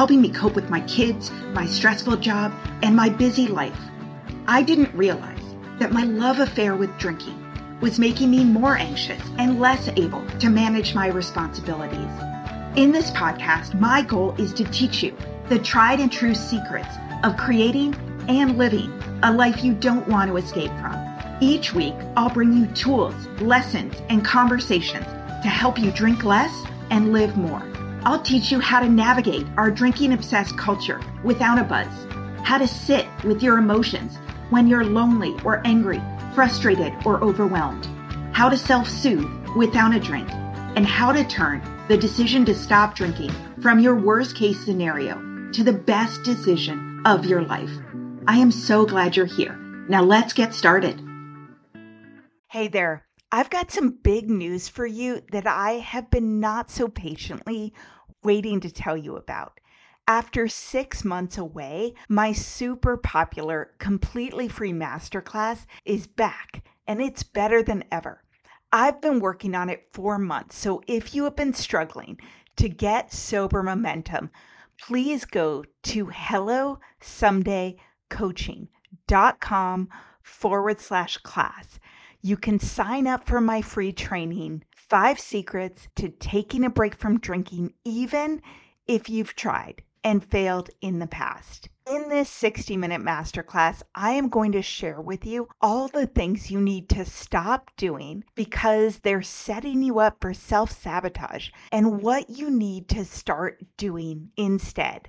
helping me cope with my kids, my stressful job, and my busy life. I didn't realize that my love affair with drinking was making me more anxious and less able to manage my responsibilities. In this podcast, my goal is to teach you the tried and true secrets of creating and living a life you don't want to escape from. Each week, I'll bring you tools, lessons, and conversations to help you drink less and live more. I'll teach you how to navigate our drinking obsessed culture without a buzz, how to sit with your emotions when you're lonely or angry, frustrated or overwhelmed, how to self soothe without a drink, and how to turn the decision to stop drinking from your worst case scenario to the best decision of your life. I am so glad you're here. Now let's get started. Hey there. I've got some big news for you that I have been not so patiently waiting to tell you about. After six months away, my super popular, completely free masterclass is back and it's better than ever. I've been working on it for months, so if you have been struggling to get sober momentum, please go to hellosomedaycoaching.com forward slash class you can sign up for my free training, Five Secrets to Taking a Break from Drinking, even if you've tried and failed in the past. In this 60 minute masterclass, I am going to share with you all the things you need to stop doing because they're setting you up for self sabotage and what you need to start doing instead.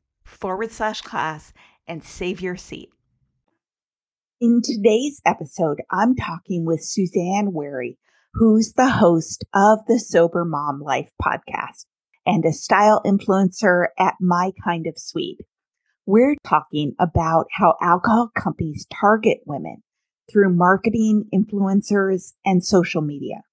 forward slash class and save your seat. In today's episode, I'm talking with Suzanne Wary, who's the host of the Sober Mom Life podcast and a style influencer at My Kind of Sweet. We're talking about how alcohol companies target women through marketing, influencers, and social media.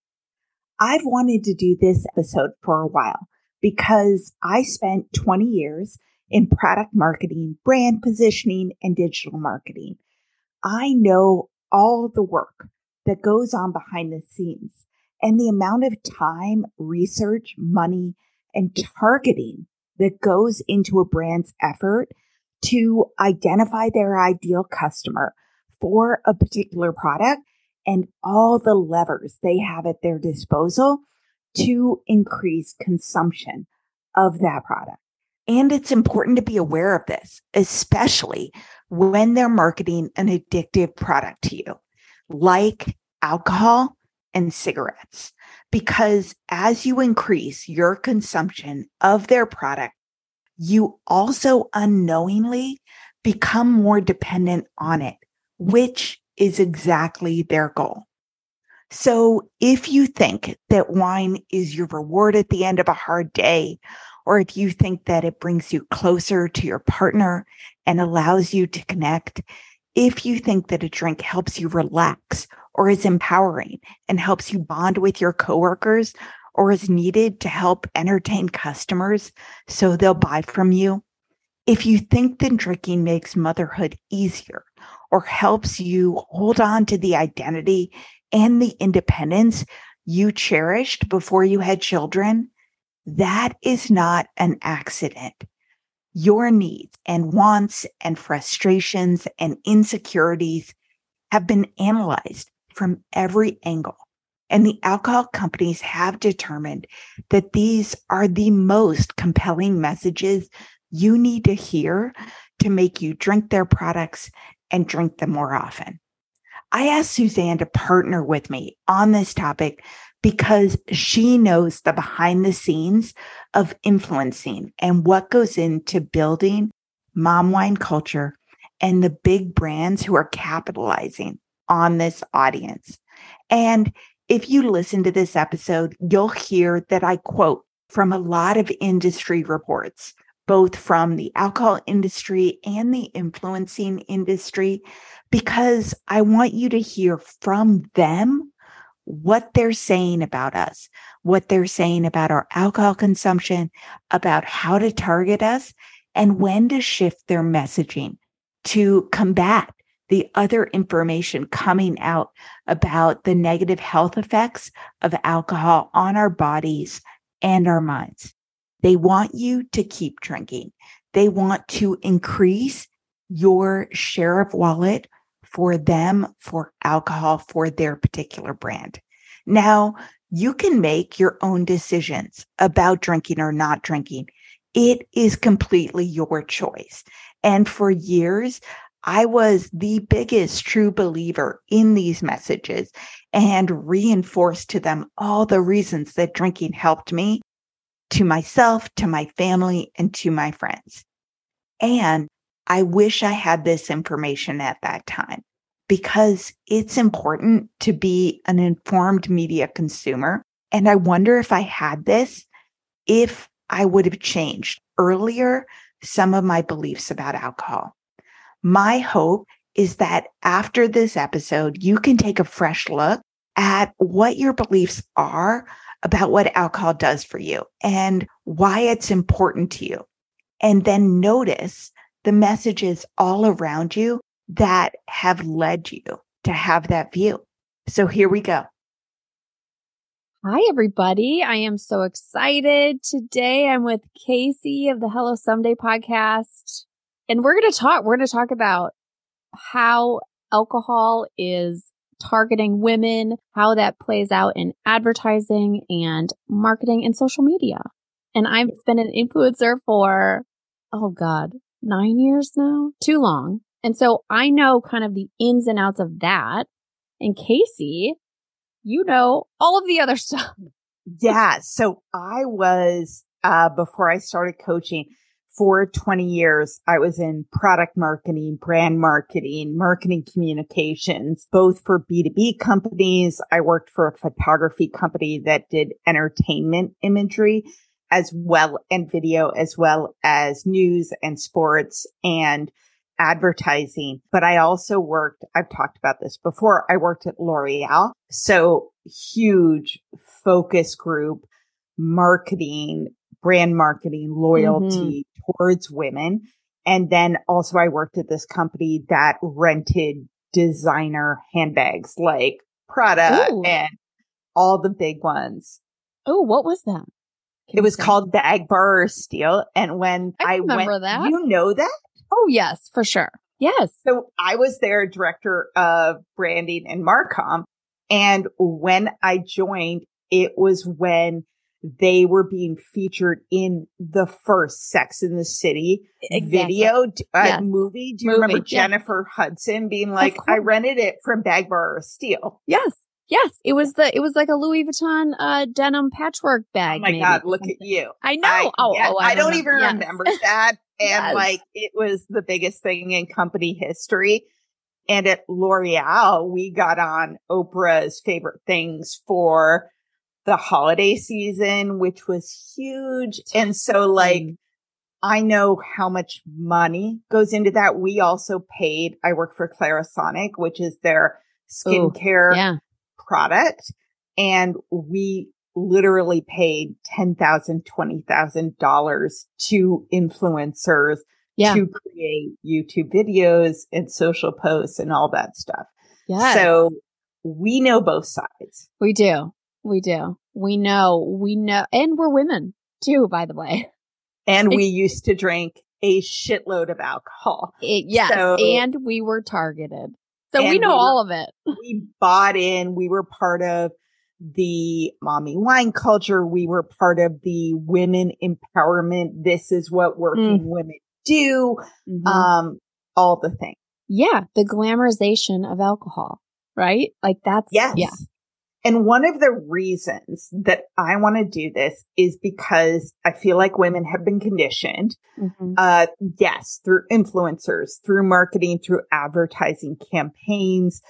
I've wanted to do this episode for a while because I spent 20 years in product marketing, brand positioning, and digital marketing. I know all the work that goes on behind the scenes and the amount of time, research, money, and targeting that goes into a brand's effort to identify their ideal customer for a particular product and all the levers they have at their disposal to increase consumption of that product. And it's important to be aware of this, especially when they're marketing an addictive product to you, like alcohol and cigarettes. Because as you increase your consumption of their product, you also unknowingly become more dependent on it, which is exactly their goal. So if you think that wine is your reward at the end of a hard day, or if you think that it brings you closer to your partner and allows you to connect, if you think that a drink helps you relax or is empowering and helps you bond with your coworkers or is needed to help entertain customers so they'll buy from you, if you think that drinking makes motherhood easier or helps you hold on to the identity and the independence you cherished before you had children, that is not an accident. Your needs and wants and frustrations and insecurities have been analyzed from every angle. And the alcohol companies have determined that these are the most compelling messages you need to hear to make you drink their products and drink them more often. I asked Suzanne to partner with me on this topic because she knows the behind the scenes of influencing and what goes into building mom wine culture and the big brands who are capitalizing on this audience. And if you listen to this episode, you'll hear that I quote from a lot of industry reports, both from the alcohol industry and the influencing industry, because I want you to hear from them what they're saying about us, what they're saying about our alcohol consumption, about how to target us, and when to shift their messaging to combat the other information coming out about the negative health effects of alcohol on our bodies and our minds. They want you to keep drinking. They want to increase your share of wallet for them for alcohol for their particular brand. Now, you can make your own decisions about drinking or not drinking. It is completely your choice. And for years, I was the biggest true believer in these messages and reinforced to them all the reasons that drinking helped me to myself, to my family, and to my friends. And I wish I had this information at that time because it's important to be an informed media consumer. And I wonder if I had this, if I would have changed earlier some of my beliefs about alcohol. My hope is that after this episode, you can take a fresh look at what your beliefs are about what alcohol does for you and why it's important to you. And then notice the messages all around you that have led you to have that view. So here we go. Hi, everybody. I am so excited. Today I'm with Casey of the Hello Someday podcast. And we're going to talk, we're going to talk about how alcohol is targeting women, how that plays out in advertising and marketing and social media. And I've been an influencer for, oh God, nine years now, too long. And so I know kind of the ins and outs of that. And Casey, you know all of the other stuff. Yeah. So I was, uh, before I started coaching, for 20 years, I was in product marketing, brand marketing, marketing communications, both for B2B companies. I worked for a photography company that did entertainment imagery as well and video as well as news and sports and advertising. But I also worked, I've talked about this before. I worked at L'Oreal. So huge focus group marketing brand marketing, loyalty mm-hmm. towards women. And then also I worked at this company that rented designer handbags like Prada Ooh. and all the big ones. Oh, what was that? It was called Bag Borrow or Steal. And when I, I remember went, that. you know that? Oh, yes, for sure. Yes. So I was their director of branding and Marcom. And when I joined, it was when they were being featured in the first Sex in the City exactly. video uh, yes. movie. Do you movie, remember yeah. Jennifer Hudson being like, "I rented it from Bag Borrow or Steal"? Yes, yes. It was the it was like a Louis Vuitton uh, denim patchwork bag. Oh my god, look at you! I know. I, oh, yeah, oh, I, I don't even yes. remember that. And yes. like, it was the biggest thing in company history. And at L'Oreal, we got on Oprah's favorite things for the holiday season, which was huge. And so like, I know how much money goes into that. We also paid, I work for Clarisonic, which is their skincare Ooh, yeah. Product. And we literally paid $10,000, $20,000 to influencers yeah. to create YouTube videos and social posts and all that stuff. Yeah. So we know both sides. We do. We do. We know, we know, and we're women too, by the way. And we used to drink a shitload of alcohol. It, yes. So, and we were targeted. So we know we were, all of it. We bought in. We were part of the mommy wine culture. We were part of the women empowerment. This is what working mm. women do. Mm-hmm. Um, all the things. yeah, the glamorization of alcohol, right? Like that's, yes. yeah. And one of the reasons that I want to do this is because I feel like women have been conditioned. Mm-hmm. Uh, yes, through influencers, through marketing, through advertising campaigns,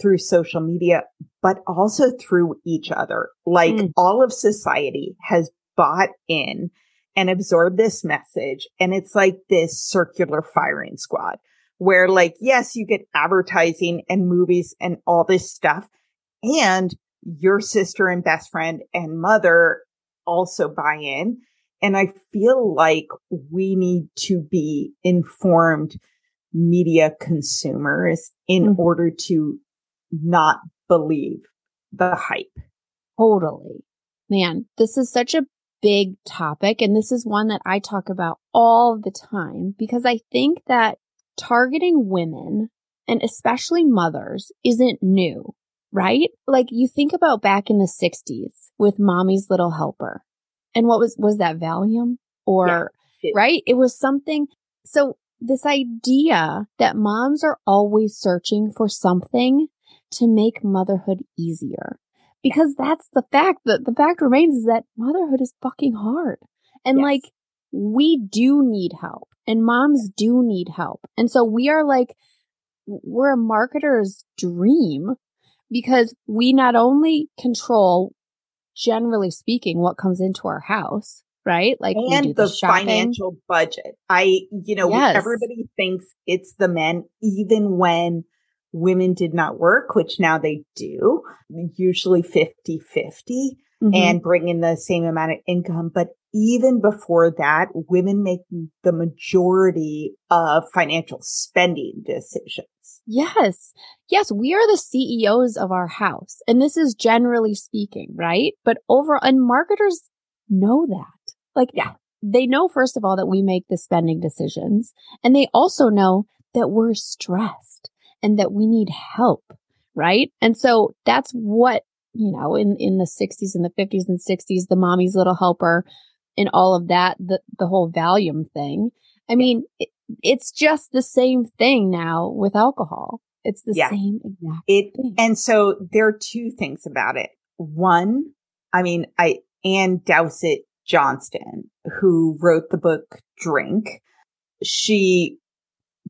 through social media, but also through each other. Like mm. all of society has bought in and absorbed this message. And it's like this circular firing squad where like, yes, you get advertising and movies and all this stuff. And your sister and best friend and mother also buy in. And I feel like we need to be informed media consumers in mm-hmm. order to not believe the hype. Totally. Man, this is such a big topic. And this is one that I talk about all the time because I think that targeting women and especially mothers isn't new, right? Like you think about back in the 60s with mommy's little helper. And what was, was that Valium or, yeah. right? It was something. So this idea that moms are always searching for something to make motherhood easier. Because that's the fact that the fact remains is that motherhood is fucking hard. And yes. like, we do need help and moms do need help. And so we are like, we're a marketer's dream because we not only control, generally speaking, what comes into our house, right? Like and the, the financial budget. I, you know, yes. everybody thinks it's the men, even when women did not work, which now they do, usually 50 50 mm-hmm. and bring in the same amount of income. But even before that, women make the majority of financial spending decisions. Yes. Yes. We are the CEOs of our house. And this is generally speaking, right? But over, and marketers know that. Like, yeah, they know, first of all, that we make the spending decisions. And they also know that we're stressed and that we need help. Right. And so that's what, you know, in, in the 60s and the 50s and 60s, the mommy's little helper and all of that, the, the whole Valium thing. I mean, it, it's just the same thing now with alcohol. It's the yeah. same exact it, thing. And so there are two things about it. One, I mean, I, Anne Dowsett Johnston, who wrote the book Drink, she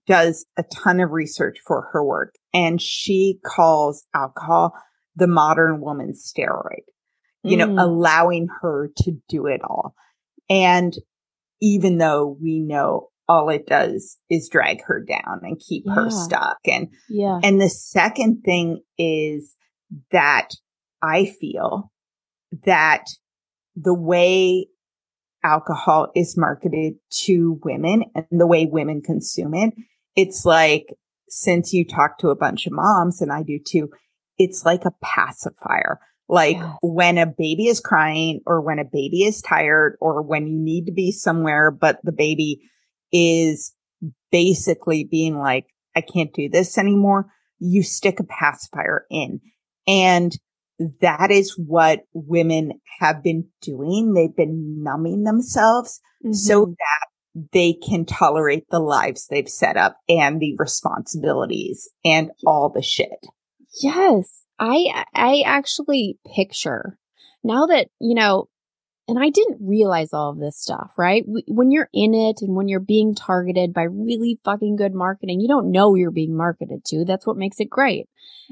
does a ton of research for her work and she calls alcohol the modern woman's steroid, you mm. know, allowing her to do it all. And even though we know all it does is drag her down and keep yeah. her stuck. And, yeah. And the second thing is that I feel that the way alcohol is marketed to women and the way women consume it it's like, since you talk to a bunch of moms and I do too, it's like a pacifier. Like yes. when a baby is crying or when a baby is tired or when you need to be somewhere, but the baby is basically being like, I can't do this anymore. You stick a pacifier in and that is what women have been doing. They've been numbing themselves mm-hmm. so that they can tolerate the lives they've set up and the responsibilities and all the shit. Yes. I, I actually picture now that, you know, and I didn't realize all of this stuff, right? When you're in it and when you're being targeted by really fucking good marketing, you don't know you're being marketed to. That's what makes it great.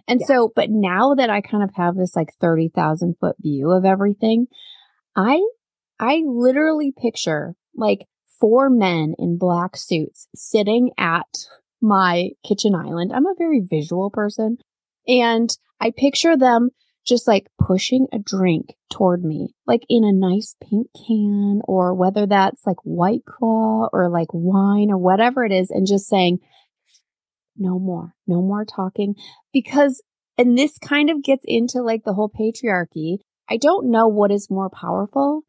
And yeah. so, but now that I kind of have this like 30,000 foot view of everything, I, I literally picture like four men in black suits sitting at my kitchen island. I'm a very visual person and I picture them just like pushing a drink toward me, like in a nice pink can or whether that's like white claw or like wine or whatever it is and just saying, no more, no more talking because, and this kind of gets into like the whole patriarchy. I don't know what is more powerful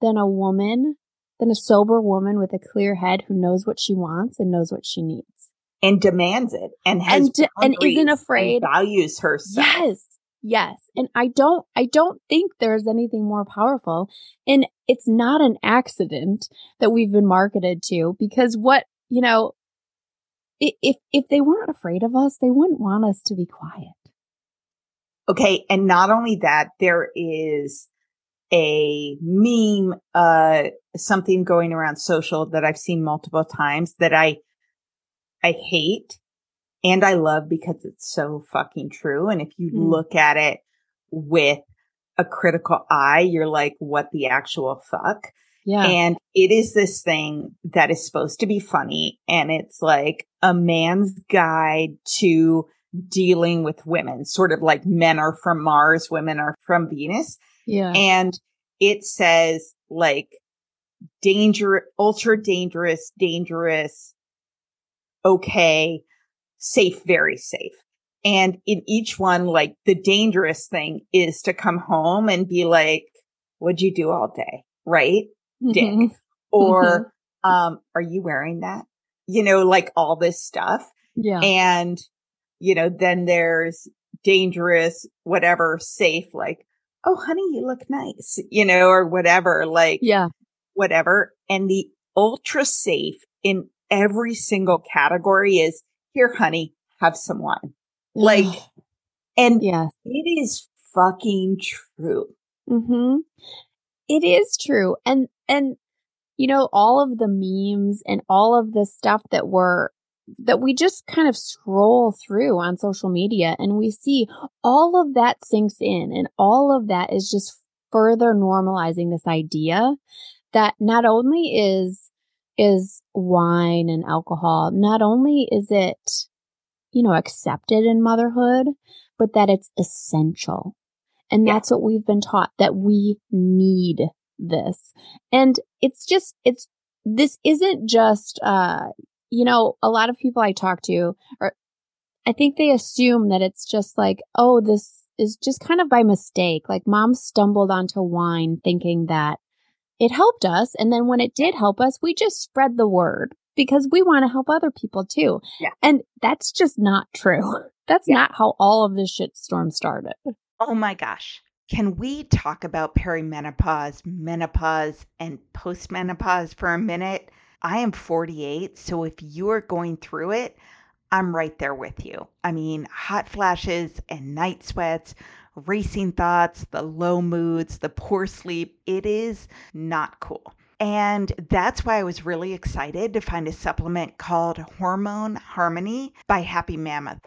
than a woman than a sober woman with a clear head who knows what she wants and knows what she needs and demands it and has and, and isn't afraid and values herself. Yes. Yes. And I don't, I don't think there's anything more powerful. And it's not an accident that we've been marketed to because what, you know, if if they weren't afraid of us, they wouldn't want us to be quiet. Okay, and not only that, there is a meme, uh, something going around social that I've seen multiple times that I, I hate and I love because it's so fucking true. And if you mm. look at it with a critical eye, you're like, what the actual fuck? Yeah. And it is this thing that is supposed to be funny. And it's like a man's guide to dealing with women, sort of like men are from Mars, women are from Venus. Yeah. And it says like danger, ultra dangerous, dangerous, okay, safe, very safe. And in each one, like the dangerous thing is to come home and be like, what'd you do all day? Right? Mm-hmm. Dick. Or, mm-hmm. um, are you wearing that? You know, like all this stuff. Yeah. And, you know, then there's dangerous, whatever, safe, like, oh, honey, you look nice, you know, or whatever, like, yeah, whatever. And the ultra safe in every single category is here, honey, have some wine. Like, and yes, it is fucking true. Mm-hmm. It is true. And, and, you know, all of the memes and all of the stuff that were that we just kind of scroll through on social media and we see all of that sinks in and all of that is just further normalizing this idea that not only is is wine and alcohol not only is it you know accepted in motherhood but that it's essential and yeah. that's what we've been taught that we need this. And it's just, it's, this isn't just, uh, you know, a lot of people I talk to or I think they assume that it's just like, oh, this is just kind of by mistake. Like mom stumbled onto wine thinking that it helped us. And then when it did help us, we just spread the word because we want to help other people too. Yeah. And that's just not true. That's yeah. not how all of this shitstorm started. Oh my gosh. Can we talk about perimenopause, menopause, and postmenopause for a minute? I am 48, so if you're going through it, I'm right there with you. I mean, hot flashes and night sweats, racing thoughts, the low moods, the poor sleep, it is not cool. And that's why I was really excited to find a supplement called Hormone Harmony by Happy Mammoth.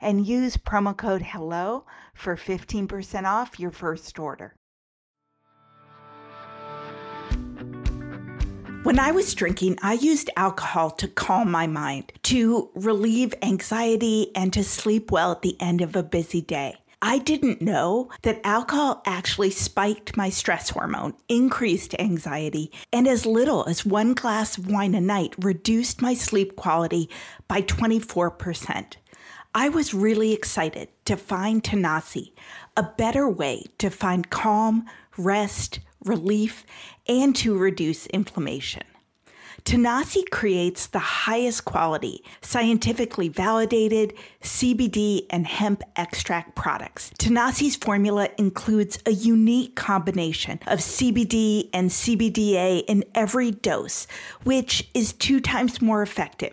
and use promo code HELLO for 15% off your first order. When I was drinking, I used alcohol to calm my mind, to relieve anxiety, and to sleep well at the end of a busy day. I didn't know that alcohol actually spiked my stress hormone, increased anxiety, and as little as one glass of wine a night reduced my sleep quality by 24%. I was really excited to find Tanasi, a better way to find calm, rest, relief, and to reduce inflammation. Tanasi creates the highest quality, scientifically validated CBD and hemp extract products. Tanasi's formula includes a unique combination of CBD and CBDA in every dose, which is two times more effective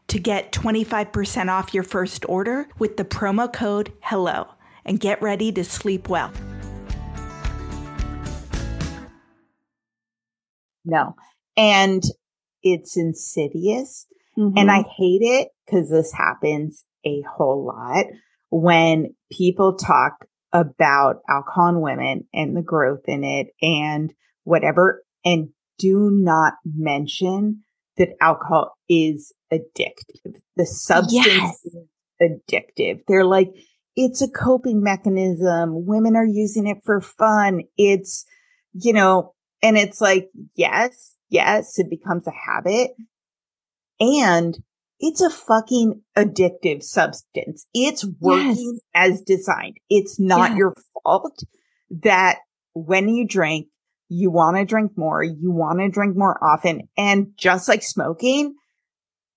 to get 25% off your first order with the promo code HELLO and get ready to sleep well. No. And it's insidious. Mm-hmm. And I hate it because this happens a whole lot when people talk about alcohol in women and the growth in it and whatever and do not mention that alcohol is addictive. The substance yes. is addictive. They're like, it's a coping mechanism. Women are using it for fun. It's, you know, and it's like, yes, yes, it becomes a habit and it's a fucking addictive substance. It's working yes. as designed. It's not yes. your fault that when you drink, you want to drink more. You want to drink more often. And just like smoking,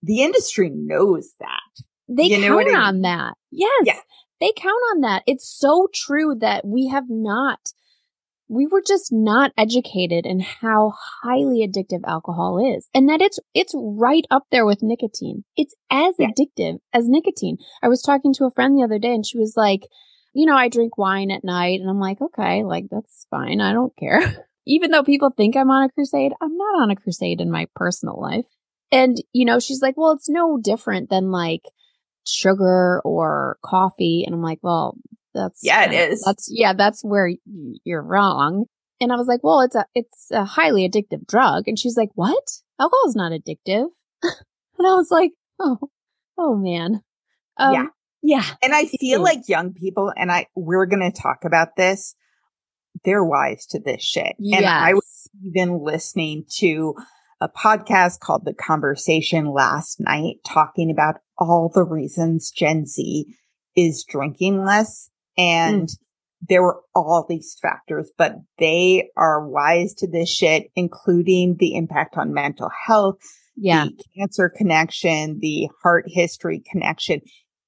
the industry knows that. They you count I mean? on that. Yes. Yeah. They count on that. It's so true that we have not, we were just not educated in how highly addictive alcohol is and that it's, it's right up there with nicotine. It's as yeah. addictive as nicotine. I was talking to a friend the other day and she was like, you know, I drink wine at night and I'm like, okay, like that's fine. I don't care. even though people think I'm on a crusade, I'm not on a crusade in my personal life. And, you know, she's like, well, it's no different than like sugar or coffee. And I'm like, well, that's, yeah, it is. That's, yeah, that's where you're wrong. And I was like, well, it's a, it's a highly addictive drug. And she's like, what? Alcohol is not addictive. and I was like, oh, oh man. Um, yeah. Yeah. And I feel like young people, and I, we're going to talk about this they're wise to this shit. Yes. And I was even listening to a podcast called The Conversation last night talking about all the reasons Gen Z is drinking less. And mm. there were all these factors, but they are wise to this shit, including the impact on mental health, yeah. the cancer connection, the heart history connection.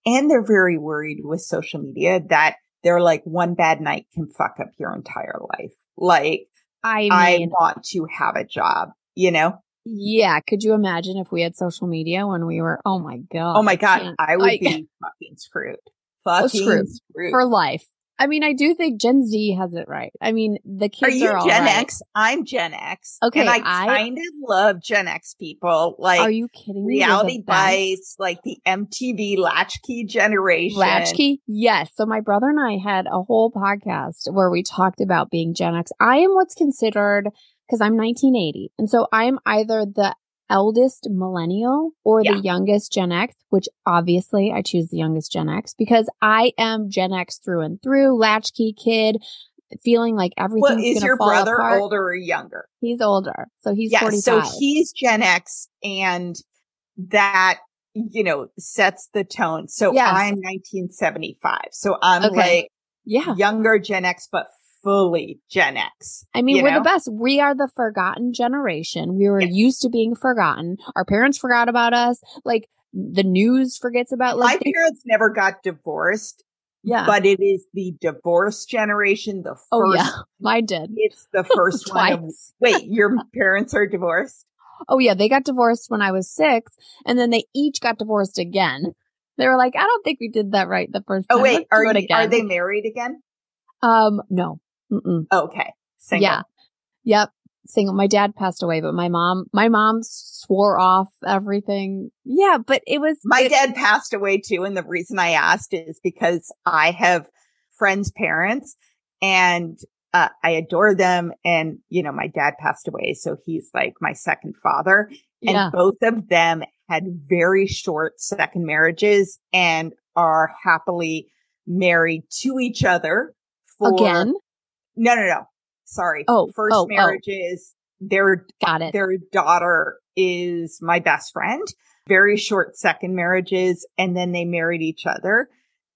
And they're very worried with social media that they're like one bad night can fuck up your entire life. Like I, mean, I want to have a job, you know? Yeah. Could you imagine if we had social media when we were, oh my God. Oh my God. I would be fucking screwed. Oh, fucking oh, screwed. screwed. For life. I mean, I do think Gen Z has it right. I mean, the kids are, you are Gen right. X. I'm Gen X. Okay, and I, I kind of love Gen X people. Like, are you kidding me? Reality bites, like the MTV Latchkey generation. Latchkey, yes. So my brother and I had a whole podcast where we talked about being Gen X. I am what's considered because I'm 1980, and so I'm either the eldest millennial or yeah. the youngest Gen X, which obviously I choose the youngest Gen X because I am Gen X through and through, latchkey kid, feeling like everything's well, is your brother apart. older or younger? He's older. So he's yeah, 45. So he's Gen X and that, you know, sets the tone. So yes. I'm 1975. So I'm okay. like, yeah, younger Gen X, but fully Gen X. I mean, we're know? the best. We are the forgotten generation. We were used to being forgotten. Our parents forgot about us. Like the news forgets about like my parents never got divorced. Yeah. But it is the divorce generation, the first. Oh, yeah. Mine did. It's the first one. Of, wait, your parents are divorced? Oh, yeah. They got divorced when I was six, and then they each got divorced again. They were like, I don't think we did that right the first oh, time. Oh, wait. are, you, are they married again? Um, no. Mm-mm. Okay. Single. Yeah. Yep. Single. My dad passed away, but my mom, my mom swore off everything. Yeah, but it was. My it, dad passed away too. And the reason I asked is because I have friends' parents and uh, I adore them. And, you know, my dad passed away. So he's like my second father. And yeah. both of them had very short second marriages and are happily married to each other for again no, no, no. Sorry. Oh, first oh, oh. marriage oh. is their got it. Their daughter is my best friend. Very short second marriages, and then they married each other.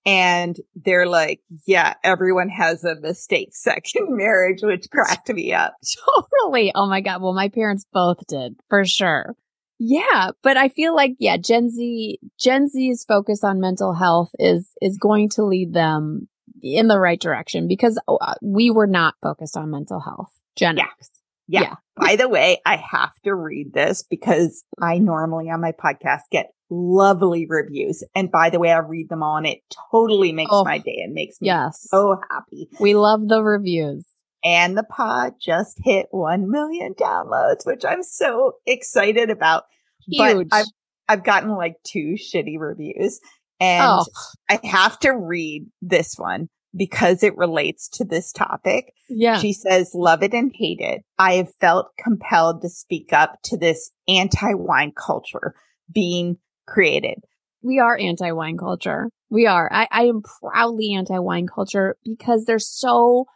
And they're like, yeah, everyone has a mistake second marriage, which cracked me up. Totally. Oh my God. Well, my parents both did for sure. Yeah. But I feel like, yeah, Gen Z, Gen Z's focus on mental health is, is going to lead them in the right direction because uh, we were not focused on mental health. Gen yeah. X. Yeah. yeah. By the way, I have to read this because I normally on my podcast get lovely reviews. And by the way, I read them all and it totally makes oh, my day and makes me yes. so happy. We love the reviews. And the pod just hit 1 million downloads, which I'm so excited about. Huge. But I've, I've gotten like two shitty reviews and oh. I have to read this one because it relates to this topic. Yeah. She says, love it and hate it. I have felt compelled to speak up to this anti wine culture being created. We are anti wine culture. We are. I, I am proudly anti wine culture because there's so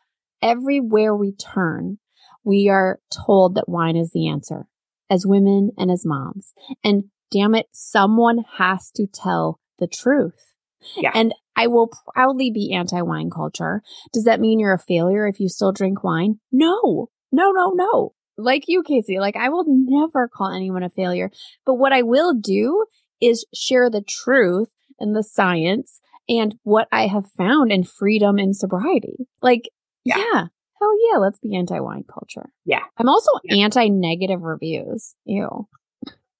everywhere we turn, we are told that wine is the answer as women and as moms. And damn it, someone has to tell the truth. Yeah. And I will proudly be anti wine culture. Does that mean you're a failure if you still drink wine? No, no, no, no. Like you, Casey, like I will never call anyone a failure. But what I will do is share the truth and the science and what I have found in freedom and sobriety. Like, yeah. yeah. Hell yeah, let's be anti wine culture. Yeah. I'm also yeah. anti negative reviews. Ew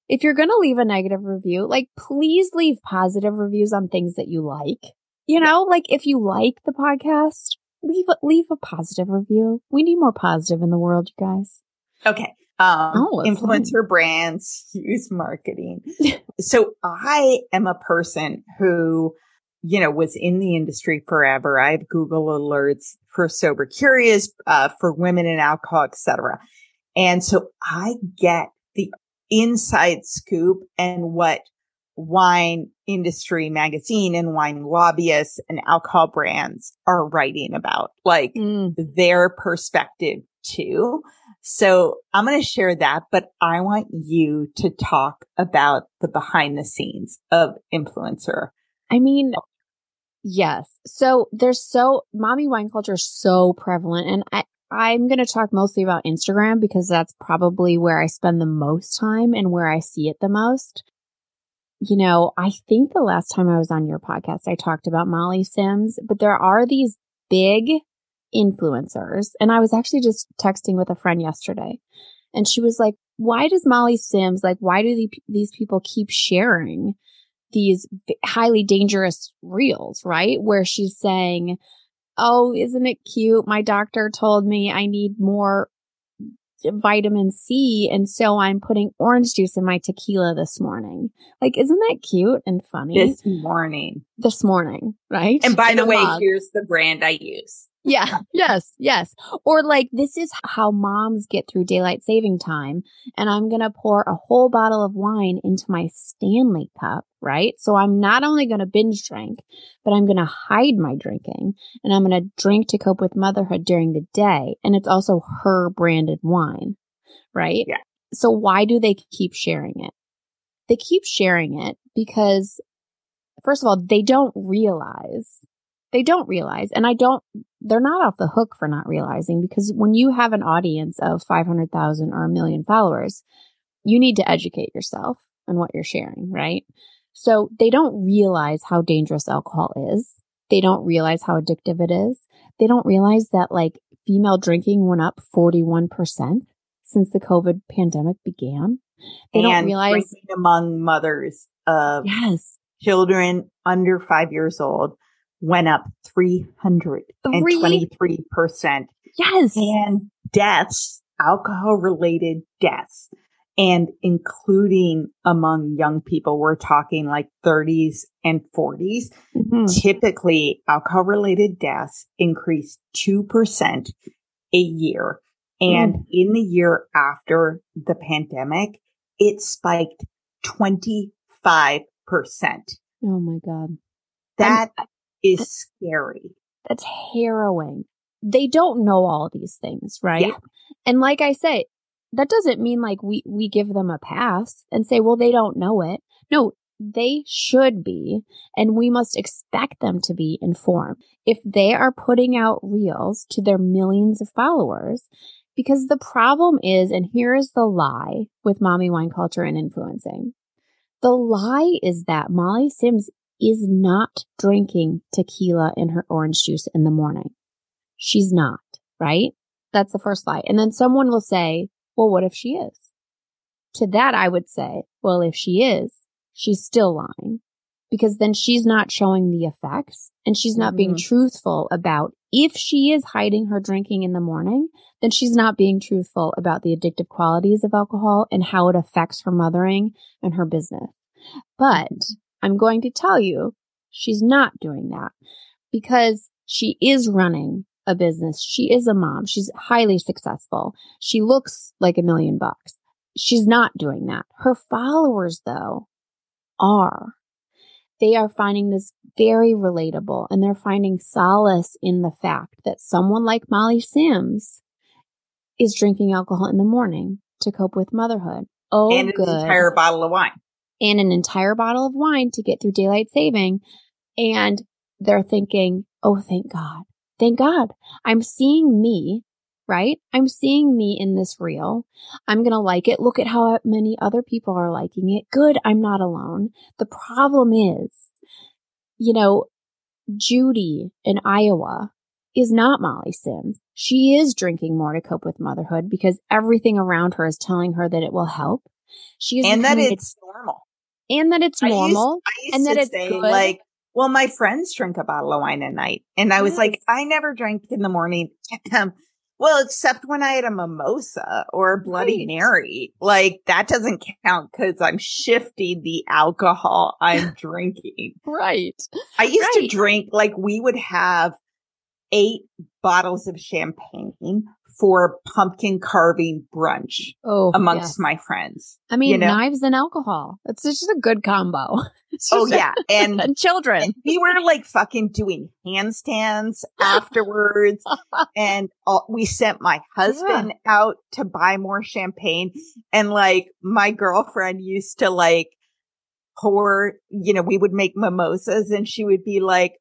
if you're going to leave a negative review, like please leave positive reviews on things that you like. You know, like if you like the podcast, leave a, leave a positive review. We need more positive in the world, you guys. Okay. Um, oh, influencer brands use marketing. so I am a person who, you know, was in the industry forever. I have Google alerts for sober curious, uh, for women in alcohol, etc. And so I get the inside scoop and what wine industry magazine and wine lobbyists and alcohol brands are writing about, like mm. their perspective too. So I'm going to share that, but I want you to talk about the behind the scenes of influencer. I mean, yes. So there's so mommy wine culture is so prevalent and I, I'm going to talk mostly about Instagram because that's probably where I spend the most time and where I see it the most. You know, I think the last time I was on your podcast, I talked about Molly Sims, but there are these big influencers. And I was actually just texting with a friend yesterday and she was like, why does Molly Sims, like, why do these people keep sharing these highly dangerous reels, right? Where she's saying, Oh, isn't it cute? My doctor told me I need more vitamin C. And so I'm putting orange juice in my tequila this morning. Like, isn't that cute and funny? This morning. This morning, right? And by in the way, mug. here's the brand I use. Yeah. yes. Yes. Or like, this is how moms get through daylight saving time. And I'm going to pour a whole bottle of wine into my Stanley cup, right? So I'm not only going to binge drink, but I'm going to hide my drinking and I'm going to drink to cope with motherhood during the day. And it's also her branded wine, right? Yeah. So why do they keep sharing it? They keep sharing it because first of all, they don't realize they don't realize. And I don't, they're not off the hook for not realizing because when you have an audience of 500,000 or a million followers, you need to educate yourself on what you're sharing, right? So they don't realize how dangerous alcohol is. They don't realize how addictive it is. They don't realize that like female drinking went up 41% since the COVID pandemic began. They and don't realize among mothers of yes. Children under five years old went up 323%. Yes. And deaths, alcohol related deaths, and including among young people, we're talking like 30s and 40s. Mm-hmm. Typically, alcohol related deaths increase 2% a year. And mm. in the year after the pandemic, it spiked 25%. Oh my God. That I'm, is scary. That's harrowing. They don't know all these things, right? Yeah. And like I say, that doesn't mean like we, we give them a pass and say, well, they don't know it. No, they should be, and we must expect them to be informed. If they are putting out reels to their millions of followers, because the problem is, and here is the lie with mommy wine culture and influencing. The lie is that Molly Sims is not drinking tequila in her orange juice in the morning. She's not, right? That's the first lie. And then someone will say, well, what if she is? To that, I would say, well, if she is, she's still lying because then she's not showing the effects and she's not mm-hmm. being truthful about if she is hiding her drinking in the morning, then she's not being truthful about the addictive qualities of alcohol and how it affects her mothering and her business. But I'm going to tell you, she's not doing that because she is running a business. She is a mom. She's highly successful. She looks like a million bucks. She's not doing that. Her followers, though, are. They are finding this very relatable and they're finding solace in the fact that someone like Molly Sims is drinking alcohol in the morning to cope with motherhood. Oh, and an good. entire bottle of wine. And an entire bottle of wine to get through daylight saving. And they're thinking, oh, thank God. Thank God. I'm seeing me, right? I'm seeing me in this reel. I'm going to like it. Look at how many other people are liking it. Good. I'm not alone. The problem is, you know, Judy in Iowa is not Molly Sims. She is drinking more to cope with motherhood because everything around her is telling her that it will help. She is and that it's normal. And that it's normal. I used, I used and that it's say, good. like, well, my friends drink a bottle of wine a night. And I was yes. like, I never drank in the morning. well, except when I had a mimosa or a Bloody right. Mary. Like that doesn't count because I'm shifting the alcohol I'm drinking. right. I used right. to drink like we would have eight bottles of champagne for pumpkin carving brunch oh, amongst yes. my friends. I mean, you know? knives and alcohol. It's just a good combo. oh yeah. And, and children. And we were like fucking doing handstands afterwards. and all, we sent my husband yeah. out to buy more champagne. And like my girlfriend used to like pour, you know, we would make mimosas and she would be like,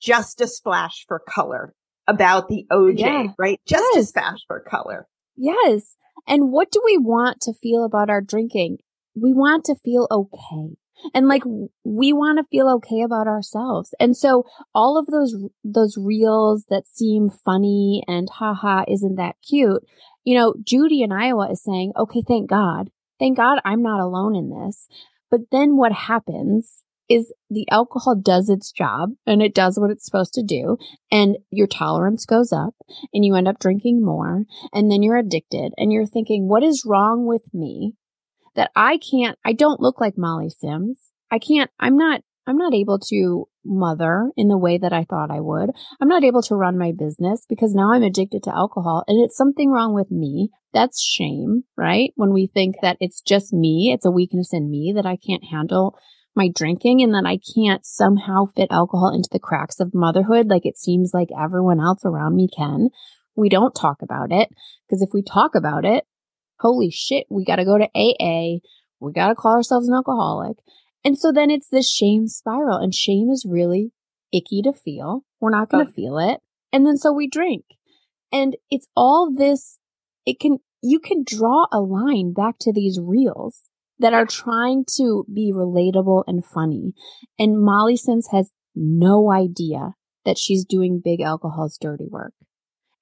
just a splash for color about the OJ, yeah. right? Just yes. as fast for color. Yes. And what do we want to feel about our drinking? We want to feel okay. And like we want to feel okay about ourselves. And so all of those those reels that seem funny and haha isn't that cute. You know, Judy in Iowa is saying, "Okay, thank God. Thank God I'm not alone in this." But then what happens is the alcohol does its job and it does what it's supposed to do and your tolerance goes up and you end up drinking more and then you're addicted and you're thinking what is wrong with me that I can't I don't look like Molly Sims. I can't I'm not I'm not able to mother in the way that I thought I would. I'm not able to run my business because now I'm addicted to alcohol and it's something wrong with me. That's shame, right? When we think that it's just me, it's a weakness in me that I can't handle my drinking and that I can't somehow fit alcohol into the cracks of motherhood like it seems like everyone else around me can. We don't talk about it because if we talk about it, holy shit, we got to go to AA. We got to call ourselves an alcoholic. And so then it's this shame spiral and shame is really icky to feel. We're not going to oh. feel it. And then so we drink and it's all this, it can, you can draw a line back to these reels that are trying to be relatable and funny. And Molly Sims has no idea that she's doing big alcohol's dirty work.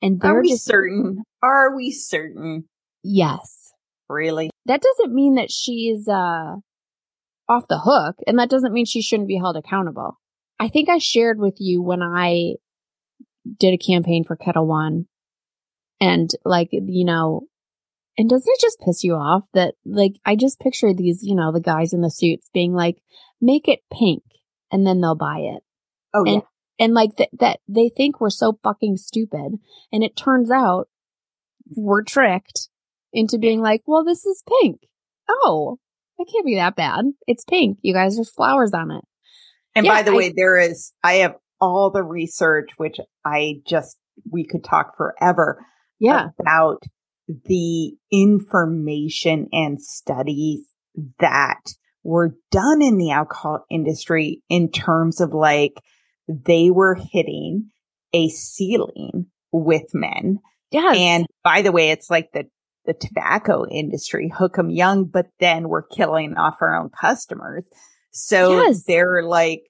And they're Are we just certain? Are we certain? Yes. Really? That doesn't mean that she's uh off the hook and that doesn't mean she shouldn't be held accountable. I think I shared with you when I did a campaign for Ketel One and like you know and doesn't it just piss you off that, like, I just picture these, you know, the guys in the suits being like, make it pink and then they'll buy it. Oh, and, yeah. And like th- that they think we're so fucking stupid. And it turns out we're tricked into being like, well, this is pink. Oh, it can't be that bad. It's pink. You guys, there's flowers on it. And yeah, by the I, way, there is, I have all the research, which I just, we could talk forever yeah. about the information and studies that were done in the alcohol industry in terms of like they were hitting a ceiling with men. Yes. And by the way, it's like the the tobacco industry, hook 'em young, but then we're killing off our own customers. So yes. they're like,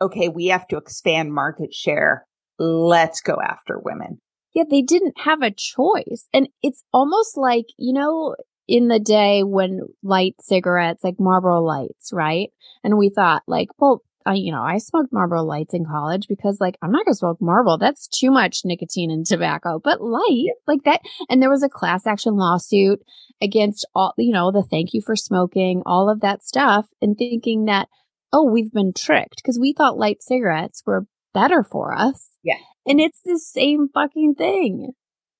okay, we have to expand market share. Let's go after women. Yeah, they didn't have a choice. And it's almost like, you know, in the day when light cigarettes, like Marlboro lights, right? And we thought like, well, I, you know, I smoked Marlboro lights in college because like, I'm not going to smoke Marlboro. That's too much nicotine and tobacco, but light like that. And there was a class action lawsuit against all, you know, the thank you for smoking, all of that stuff and thinking that, oh, we've been tricked because we thought light cigarettes were better for us. Yeah. And it's the same fucking thing.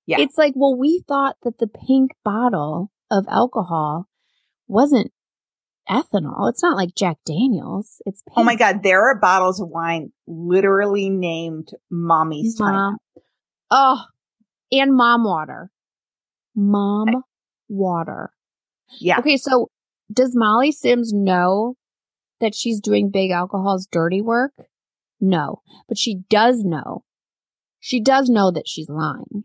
Yeah. It's like, well, we thought that the pink bottle of alcohol wasn't ethanol. It's not like Jack Daniels. It's pink. Oh my God. There are bottles of wine literally named mommy's mom. time. Oh, and mom water. Mom okay. water. Yeah. Okay. So does Molly Sims know that she's doing big alcohol's dirty work? No, but she does know. She does know that she's lying.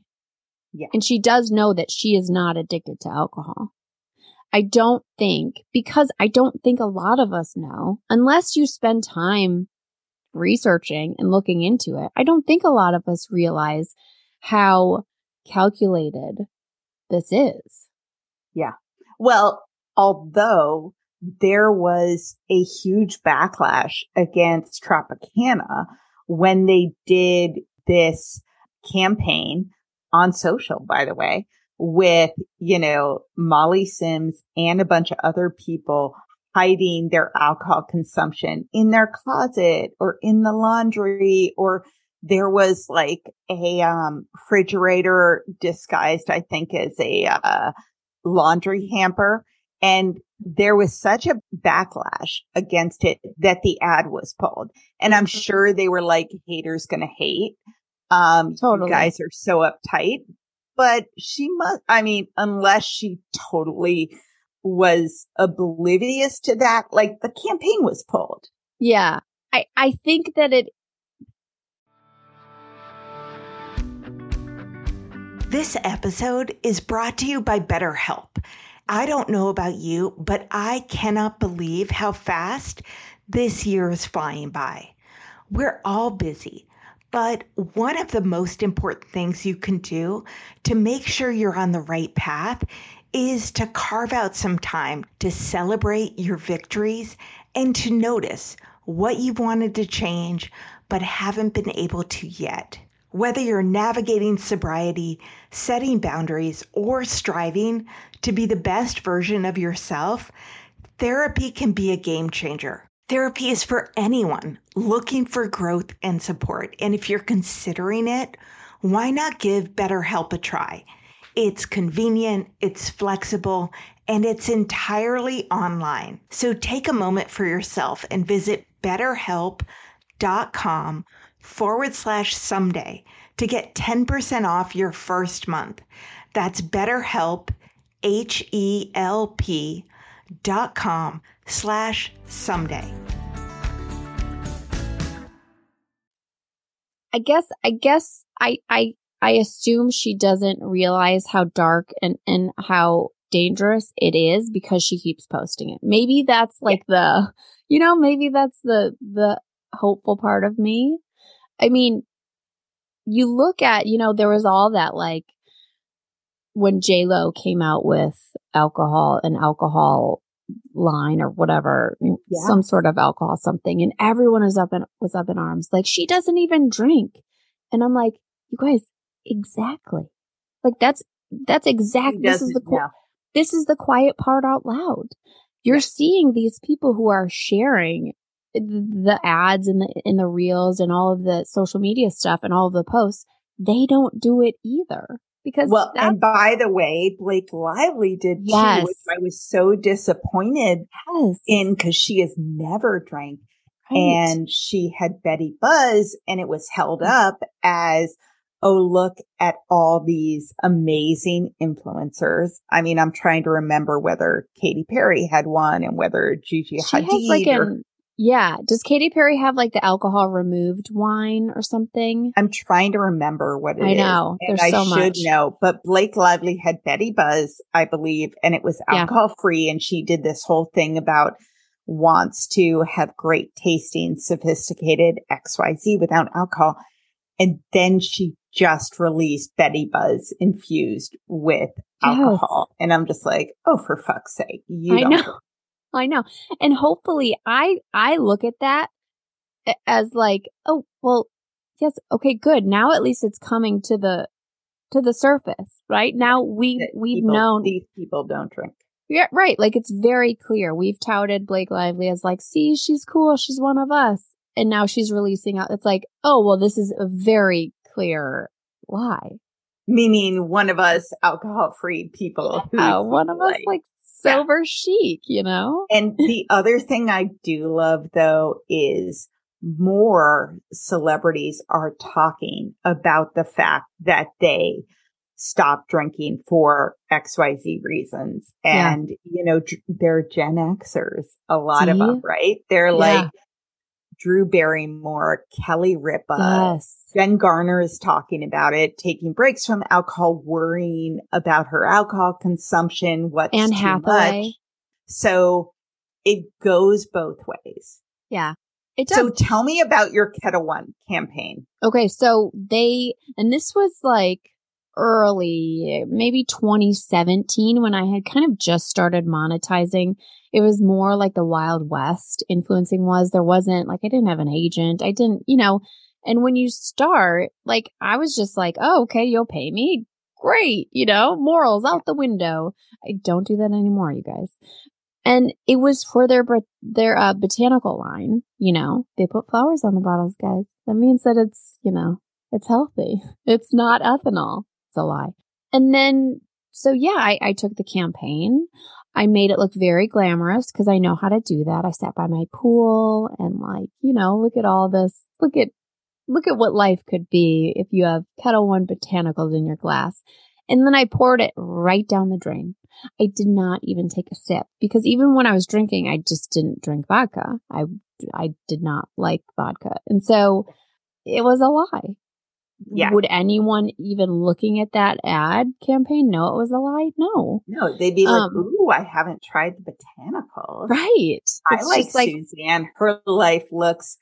Yeah. And she does know that she is not addicted to alcohol. I don't think, because I don't think a lot of us know, unless you spend time researching and looking into it, I don't think a lot of us realize how calculated this is. Yeah. Well, although there was a huge backlash against Tropicana when they did this campaign on social, by the way, with, you know, Molly Sims and a bunch of other people hiding their alcohol consumption in their closet or in the laundry or there was like a um, refrigerator disguised, I think, as a uh, laundry hamper. And there was such a backlash against it that the ad was pulled. And I'm sure they were like, haters gonna hate. Um, totally. guys are so uptight, but she must, I mean, unless she totally was oblivious to that, like the campaign was pulled. Yeah. I, I think that it, This episode is brought to you by BetterHelp. I don't know about you, but I cannot believe how fast this year is flying by. We're all busy, but one of the most important things you can do to make sure you're on the right path is to carve out some time to celebrate your victories and to notice what you've wanted to change but haven't been able to yet. Whether you're navigating sobriety, setting boundaries, or striving to be the best version of yourself, therapy can be a game changer. Therapy is for anyone looking for growth and support. And if you're considering it, why not give BetterHelp a try? It's convenient, it's flexible, and it's entirely online. So take a moment for yourself and visit betterhelp.com forward slash someday to get 10% off your first month. That's BetterHelp, H E L P dot com slash someday. I guess, I guess I, I, I assume she doesn't realize how dark and, and how dangerous it is because she keeps posting it. Maybe that's like yeah. the, you know, maybe that's the, the hopeful part of me. I mean, you look at, you know, there was all that like when J Lo came out with alcohol and alcohol line or whatever, mm, yeah. some sort of alcohol something, and everyone was up in was up in arms. Like she doesn't even drink, and I'm like, you guys, exactly. Like that's that's exactly this is the yeah. this is the quiet part out loud. You're yeah. seeing these people who are sharing the ads and the in the reels and all of the social media stuff and all of the posts, they don't do it either. Because well, and by the way, Blake Lively did yes. too, which I was so disappointed yes. in because she has never drank. Right. And she had Betty Buzz and it was held up as, oh, look at all these amazing influencers. I mean, I'm trying to remember whether Katy Perry had one and whether Gigi she Hadid like or, an yeah. Does Katy Perry have like the alcohol removed wine or something? I'm trying to remember what it I know. Is, There's so I should know. But Blake Lively had Betty Buzz, I believe, and it was alcohol yeah. free. And she did this whole thing about wants to have great tasting, sophisticated XYZ without alcohol. And then she just released Betty Buzz infused with alcohol. Yes. And I'm just like, oh, for fuck's sake. You I know. I know. And hopefully I, I look at that as like, oh, well, yes. Okay, good. Now at least it's coming to the, to the surface, right? Now we, we've people, known these people don't drink. Yeah, right. Like it's very clear. We've touted Blake Lively as like, see, she's cool. She's one of us. And now she's releasing out. It's like, oh, well, this is a very clear lie. Meaning one of us alcohol free people. Yeah, one of us like silver yeah. chic, you know? And the other thing I do love though is more celebrities are talking about the fact that they stop drinking for XYZ reasons. And, yeah. you know, they're Gen Xers, a lot See? of them, right? They're yeah. like Drew Barrymore, Kelly Ripa. Yes. Jen Garner is talking about it, taking breaks from alcohol, worrying about her alcohol consumption, what's Anne too Hathaway. much. So it goes both ways. Yeah. It does. So tell me about your Ketel One campaign. Okay. So they, and this was like, early, maybe 2017 when I had kind of just started monetizing. It was more like the Wild West influencing was. There wasn't like, I didn't have an agent. I didn't, you know, and when you start, like, I was just like, oh, okay, you'll pay me. Great. You know, morals out the window. I don't do that anymore, you guys. And it was for their, their, uh, botanical line. You know, they put flowers on the bottles, guys. That means that it's, you know, it's healthy. It's not ethanol. It's a lie. And then, so yeah, I, I took the campaign. I made it look very glamorous because I know how to do that. I sat by my pool and like, you know, look at all this. Look at, look at what life could be if you have Ketel One botanicals in your glass. And then I poured it right down the drain. I did not even take a sip because even when I was drinking, I just didn't drink vodka. I, I did not like vodka. And so it was a lie yeah. Would anyone even looking at that ad campaign know it was a lie? No. No, they'd be like, um, ooh, I haven't tried the botanicals. Right. I like, like Suzanne. Her life looks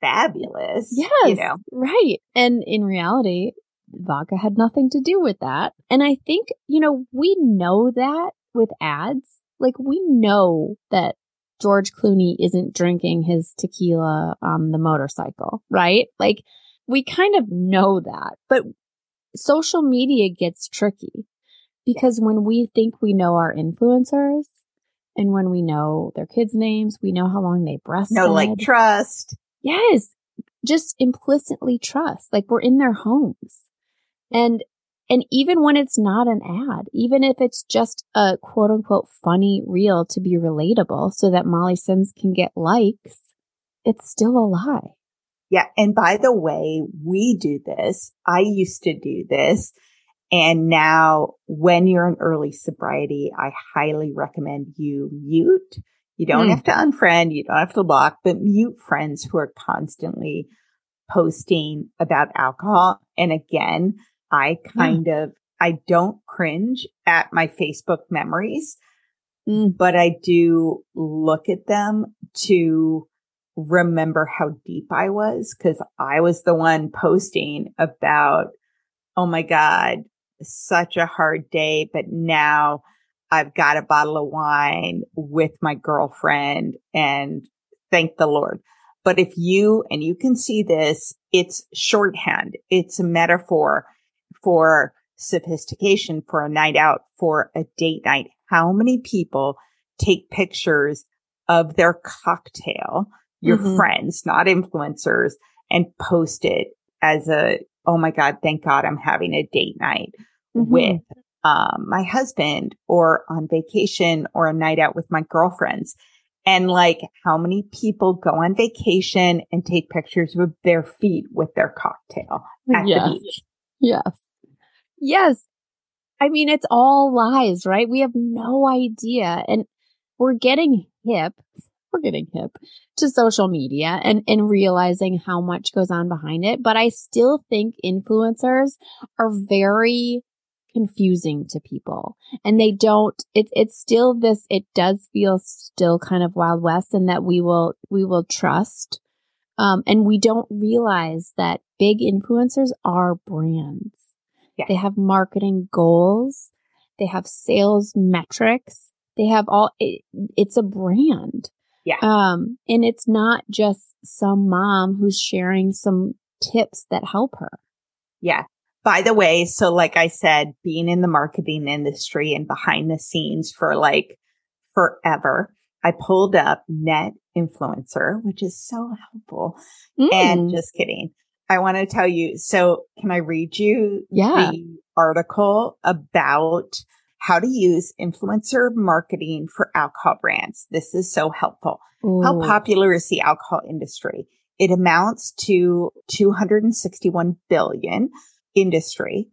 fabulous. Yes. You know? Right. And in reality, vodka had nothing to do with that. And I think, you know, we know that with ads. Like we know that George Clooney isn't drinking his tequila on the motorcycle, right? Like we kind of know that, but social media gets tricky because when we think we know our influencers and when we know their kids' names, we know how long they breastfed. No, like trust. Yes. Just implicitly trust. Like we're in their homes. And, and even when it's not an ad, even if it's just a quote unquote funny reel to be relatable so that Molly Sims can get likes, it's still a lie. Yeah. And by the way, we do this. I used to do this. And now when you're in early sobriety, I highly recommend you mute. You don't mm. have to unfriend. You don't have to block, but mute friends who are constantly posting about alcohol. And again, I kind mm. of, I don't cringe at my Facebook memories, mm. but I do look at them to remember how deep I was because I was the one posting about, oh my God, such a hard day, but now I've got a bottle of wine with my girlfriend and thank the Lord. But if you, and you can see this, it's shorthand. It's a metaphor for sophistication, for a night out, for a date night. How many people take pictures of their cocktail your mm-hmm. friends, not influencers and post it as a, oh my God, thank God I'm having a date night mm-hmm. with um, my husband or on vacation or a night out with my girlfriends. And like how many people go on vacation and take pictures with their feet with their cocktail at yes. the beach? Yes. Yes. I mean, it's all lies, right? We have no idea. And we're getting hip we're getting hip to social media and, and realizing how much goes on behind it. But I still think influencers are very confusing to people and they don't, it, it's still this, it does feel still kind of wild west and that we will, we will trust, Um, and we don't realize that big influencers are brands. Yeah. They have marketing goals. They have sales metrics. They have all, it, it's a brand. Yeah. Um, and it's not just some mom who's sharing some tips that help her. Yeah. By the way, so like I said, being in the marketing industry and behind the scenes for like forever, I pulled up net influencer, which is so helpful. Mm. And just kidding. I want to tell you. So can I read you Yeah. the article about how to use influencer marketing for alcohol brands? This is so helpful. How popular is the alcohol industry? It amounts to 261 billion industry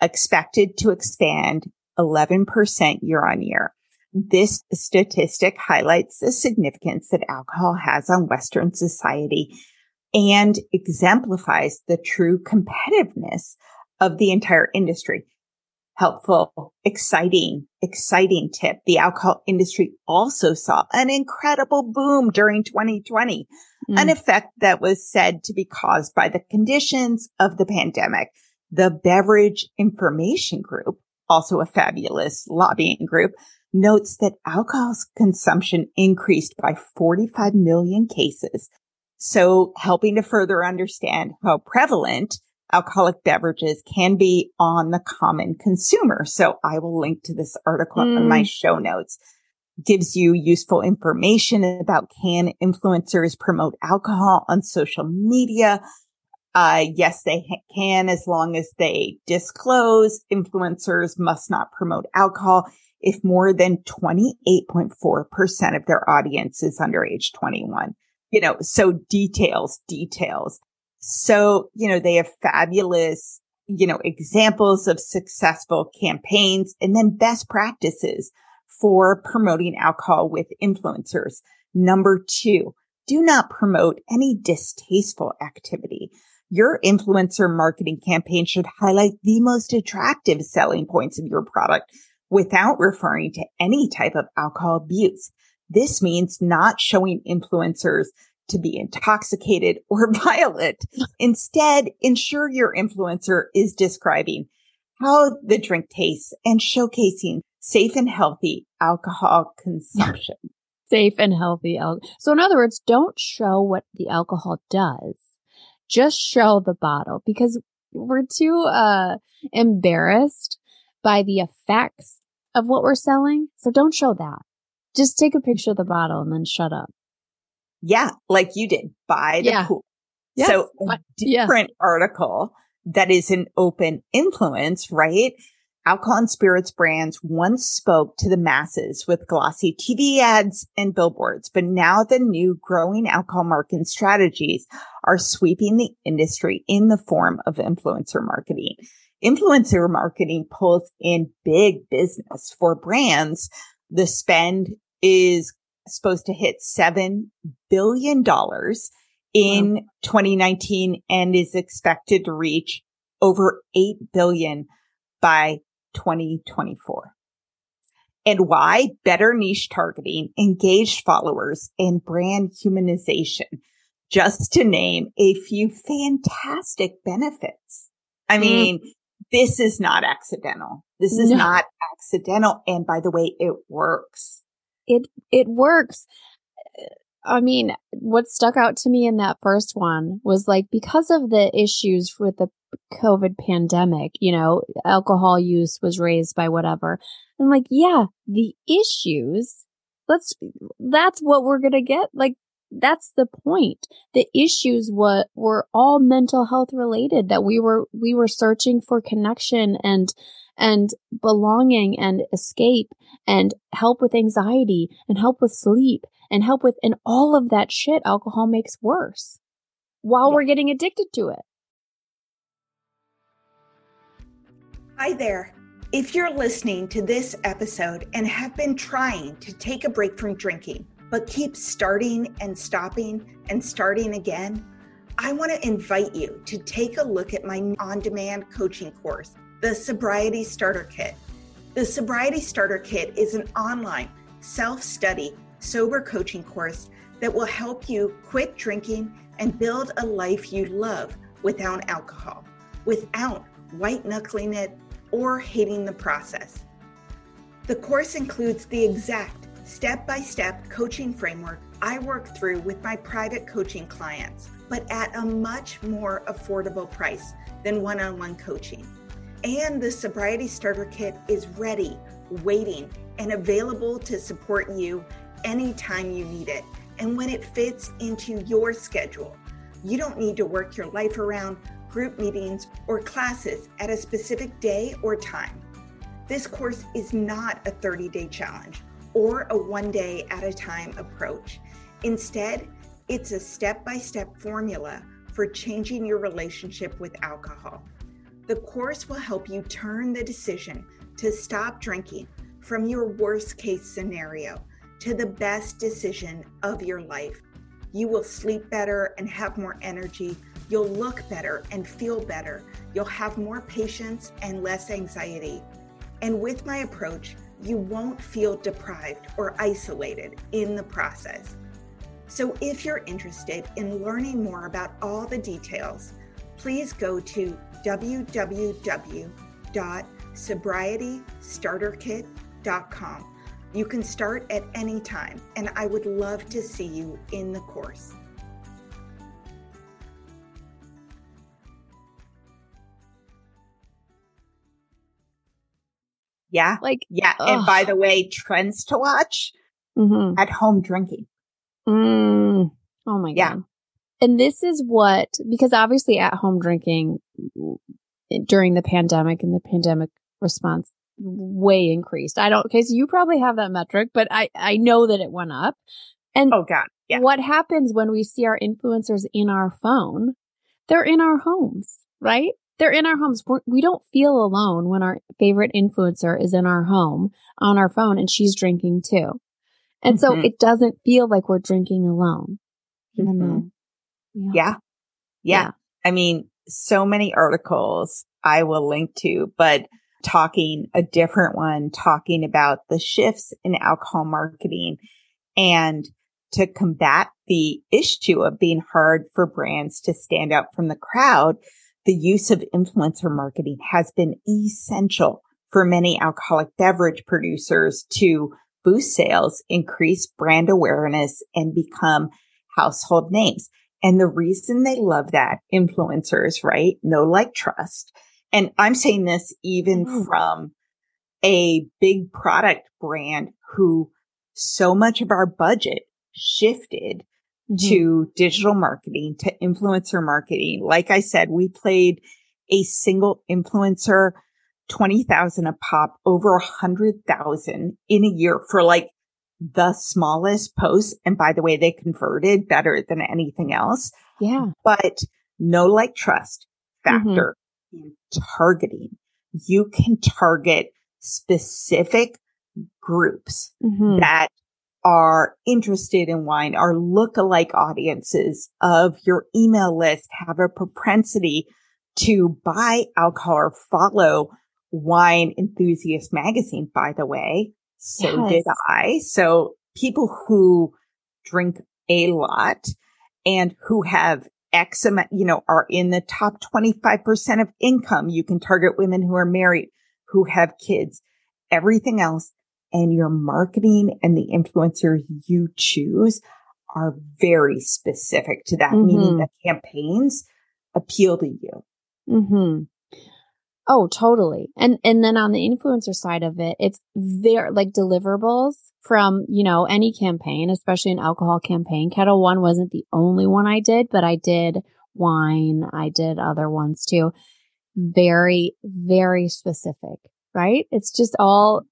expected to expand 11% year on year. This statistic highlights the significance that alcohol has on Western society and exemplifies the true competitiveness of the entire industry. Helpful, exciting, exciting tip. The alcohol industry also saw an incredible boom during 2020 Mm. an effect that was said to be caused by the conditions of the pandemic. The Beverage Information Group, also a fabulous lobbying group, notes that alcohol consumption increased by 45 million cases. So helping to further understand how prevalent alcoholic beverages can be on the common consumer. So I will link to this article in my Mm. show notes gives you useful information about can influencers promote alcohol on social media. Uh, yes, they ha- can as long as they disclose influencers must not promote alcohol if more than 28.4% of their audience is under age 21. You know, so details, details. So, you know, they have fabulous, you know, examples of successful campaigns and then best practices for promoting alcohol with influencers. Number two, do not promote any distasteful activity. Your influencer marketing campaign should highlight the most attractive selling points of your product without referring to any type of alcohol abuse. This means not showing influencers to be intoxicated or violent. Instead, ensure your influencer is describing how the drink tastes and showcasing safe and healthy alcohol consumption. safe and healthy alcohol. So in other words, don't show what the alcohol does. Just show the bottle because we're too uh embarrassed by the effects of what we're selling. So don't show that. Just take a picture of the bottle and then shut up. Yeah, like you did by the Yeah. pool. Yes, so a but- yeah. different article that is an open influence, right? Alcohol and spirits brands once spoke to the masses with glossy TV ads and billboards, but now the new growing alcohol marketing strategies are sweeping the industry in the form of influencer marketing. Influencer marketing pulls in big business for brands. The spend is supposed to hit $7 billion in 2019 and is expected to reach over 8 billion by 2024. And why? Better niche targeting, engaged followers, and brand humanization, just to name a few fantastic benefits. I Mm. mean, this is not accidental. This is No. not accidental. And by the way, it works. It it works. I mean, what stuck out to me in that first one was like because of the issues with the COVID pandemic, you know, alcohol use was raised by whatever. I'm like, yeah, the issues, let's, that's what we're going to get. Like, that's the point. The issues were, were all mental health related that we were, we were searching for connection and, and belonging and escape and help with anxiety and help with sleep and help with, and all of that shit alcohol makes worse while Yeah. we're getting addicted to it. Hi there. If you're listening to this episode and have been trying to take a break from drinking, but keep starting and stopping and starting again, I want to invite you to take a look at my on demand coaching course, the Sobriety Starter Kit. The Sobriety Starter Kit is an online self study sober coaching course that will help you quit drinking and build a life you love without alcohol, without white knuckling it or hating the process. The course includes the exact step by step coaching framework I work through with my private coaching clients, but at a much more affordable price than one on one coaching. And the Sobriety Starter Kit is ready, waiting, and available to support you anytime you need it and when it fits into your schedule. You don't need to work your life around group meetings or classes at a specific day or time. This course is not a 30 day challenge or a one day at a time approach. Instead, it's a step by step formula for changing your relationship with alcohol. The course will help you turn the decision to stop drinking from your worst case scenario to the best decision of your life. You will sleep better and have more energy. You'll look better and feel better. You'll have more patience and less anxiety. And with my approach, you won't feel deprived or isolated in the process. So, if you're interested in learning more about all the details, please go to www.sobrietystarterkit.com you can start at any time, and I would love to see you in the course. Yeah. Like, yeah. Ugh. And by the way, trends to watch mm-hmm. at home drinking. Mm. Oh my God. Yeah. And this is what, because obviously at home drinking during the pandemic and the pandemic response way increased. I don't, because you probably have that metric, but I, I know that it went up. And oh God, yeah. what happens when we see our influencers in our phone? They're in our homes, right? They're in our homes. We're, we do not feel alone when our favorite influencer is in our home on our phone and she's drinking too. And mm-hmm. so it doesn't feel like we're drinking alone. Mm-hmm. yeah. yeah. Yeah. I mean, so many articles I will link to, but talking a different one, talking about the shifts in alcohol marketing and to combat the issue of being hard for brands to stand out from the crowd, the use of influencer marketing has been essential for many alcoholic beverage producers to boost sales, increase brand awareness, and become household names. And the reason they love that influencers, right? No like trust and I'm saying this even mm. from a big product brand who so much of our budget shifted mm-hmm. to digital marketing, to influencer marketing. Like I said, we played a single influencer 20,000 a pop, over a hundred thousand in a year for like the smallest post. And by the way, they converted better than anything else. Yeah. But no like trust mm-hmm. factor in targeting. You can target specific groups mm-hmm. that are interested in wine, are look-alike audiences of your email list, have a propensity to buy alcohol or follow wine enthusiast magazine, by the way. So yes. did I. So people who drink a lot and who have X amount, you know, are in the top 25% of income. You can target women who are married, who have kids, everything else. And your marketing and the influencers you choose are very specific to that, mm-hmm. meaning the campaigns appeal to you. Mm-hmm. Oh, totally. And and then on the influencer side of it, it's there like deliverables from, you know, any campaign, especially an alcohol campaign. Ketel One wasn't the only one I did, but I did wine. I did other ones too. Very, very specific, right? It's just all,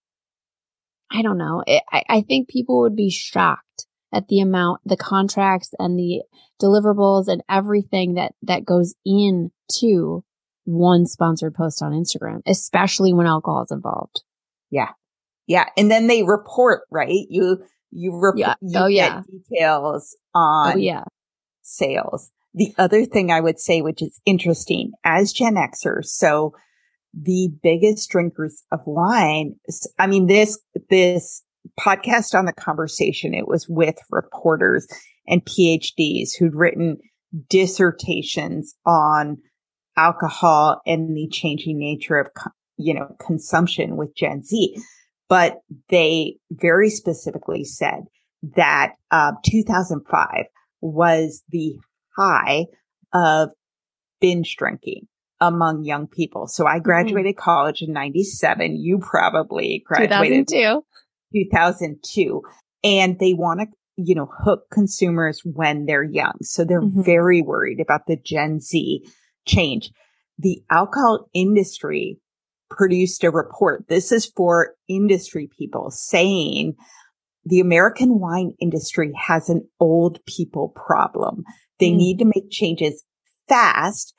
I don't know. It, I, I think people would be shocked at the amount, the contracts and the deliverables and everything that, that goes into one sponsored post on Instagram, especially when alcohol is involved. Yeah. Yeah. And then they report, right? You, you report, yeah. you oh, yeah. details oh, on oh, yeah. sales. The other thing I would say, which is interesting as Gen Xers, so the biggest drinkers of wine, I mean, this, this podcast on the conversation, it was with reporters and PhDs who'd written dissertations on alcohol and the changing nature of, you know, consumption with Gen Z. But they very specifically said that uh, 2005 was the high of binge drinking among young people. So I mm-hmm. graduated mm-hmm. college in 97. You probably graduated 2002. 2002. And they want to, you know, hook consumers when they're young. So they're mm-hmm. very worried about the Gen Z change. The alcohol industry produced a report. This is for industry people saying the American wine industry has an old people problem. They mm. need to make changes fast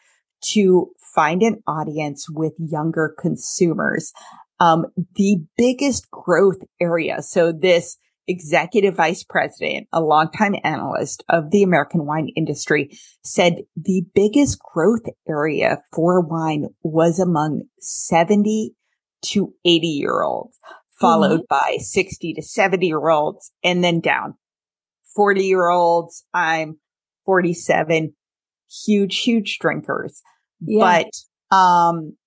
to find an audience with younger consumers. Um, the biggest growth area. So this executive vice president, a longtime analyst of the American wine industry said the biggest growth area for wine was among 70 to 80 year olds, followed mm-hmm. by 60 to 70 year olds and then down 40 year olds. I'm 47, huge, huge drinkers. Yeah. But, um,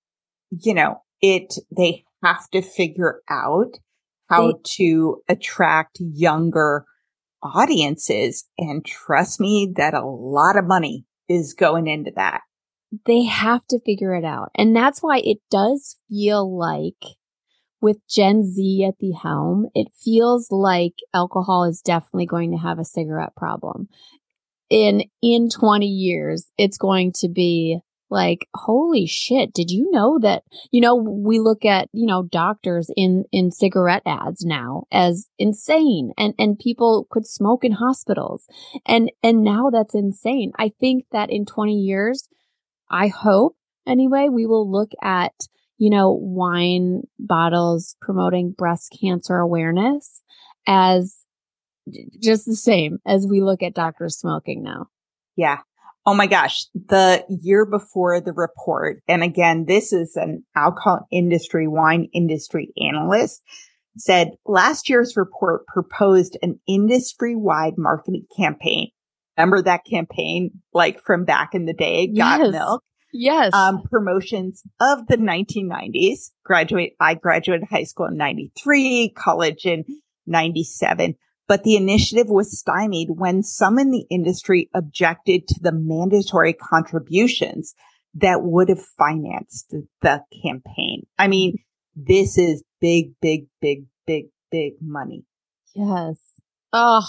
you know, it, they have to figure out how to attract younger audiences. And trust me that a lot of money is going into that. They have to figure it out. And that's why it does feel like with Gen Z at the helm, it feels like alcohol is definitely going to have a cigarette problem. In, in 20 years, it's going to be like, holy shit, did you know that, you know, we look at, you know, doctors in, in cigarette ads now as insane and, and people could smoke in hospitals. And, and now that's insane. I think that in 20 years, I hope anyway, we will look at, you know, wine bottles promoting breast cancer awareness as just the same as we look at doctors smoking now. Yeah. Oh my gosh. The year before the report, and again, this is an alcohol industry, wine industry analyst said last year's report proposed an industry wide marketing campaign. Remember that campaign like from back in the day, Got yes. Milk? Yes. Um, promotions of the 1990s. Graduate, I graduated high school in 93, college in 97 but the initiative was stymied when some in the industry objected to the mandatory contributions that would have financed the campaign. I mean, this is big, big, big, big, big money. Yes. Oh,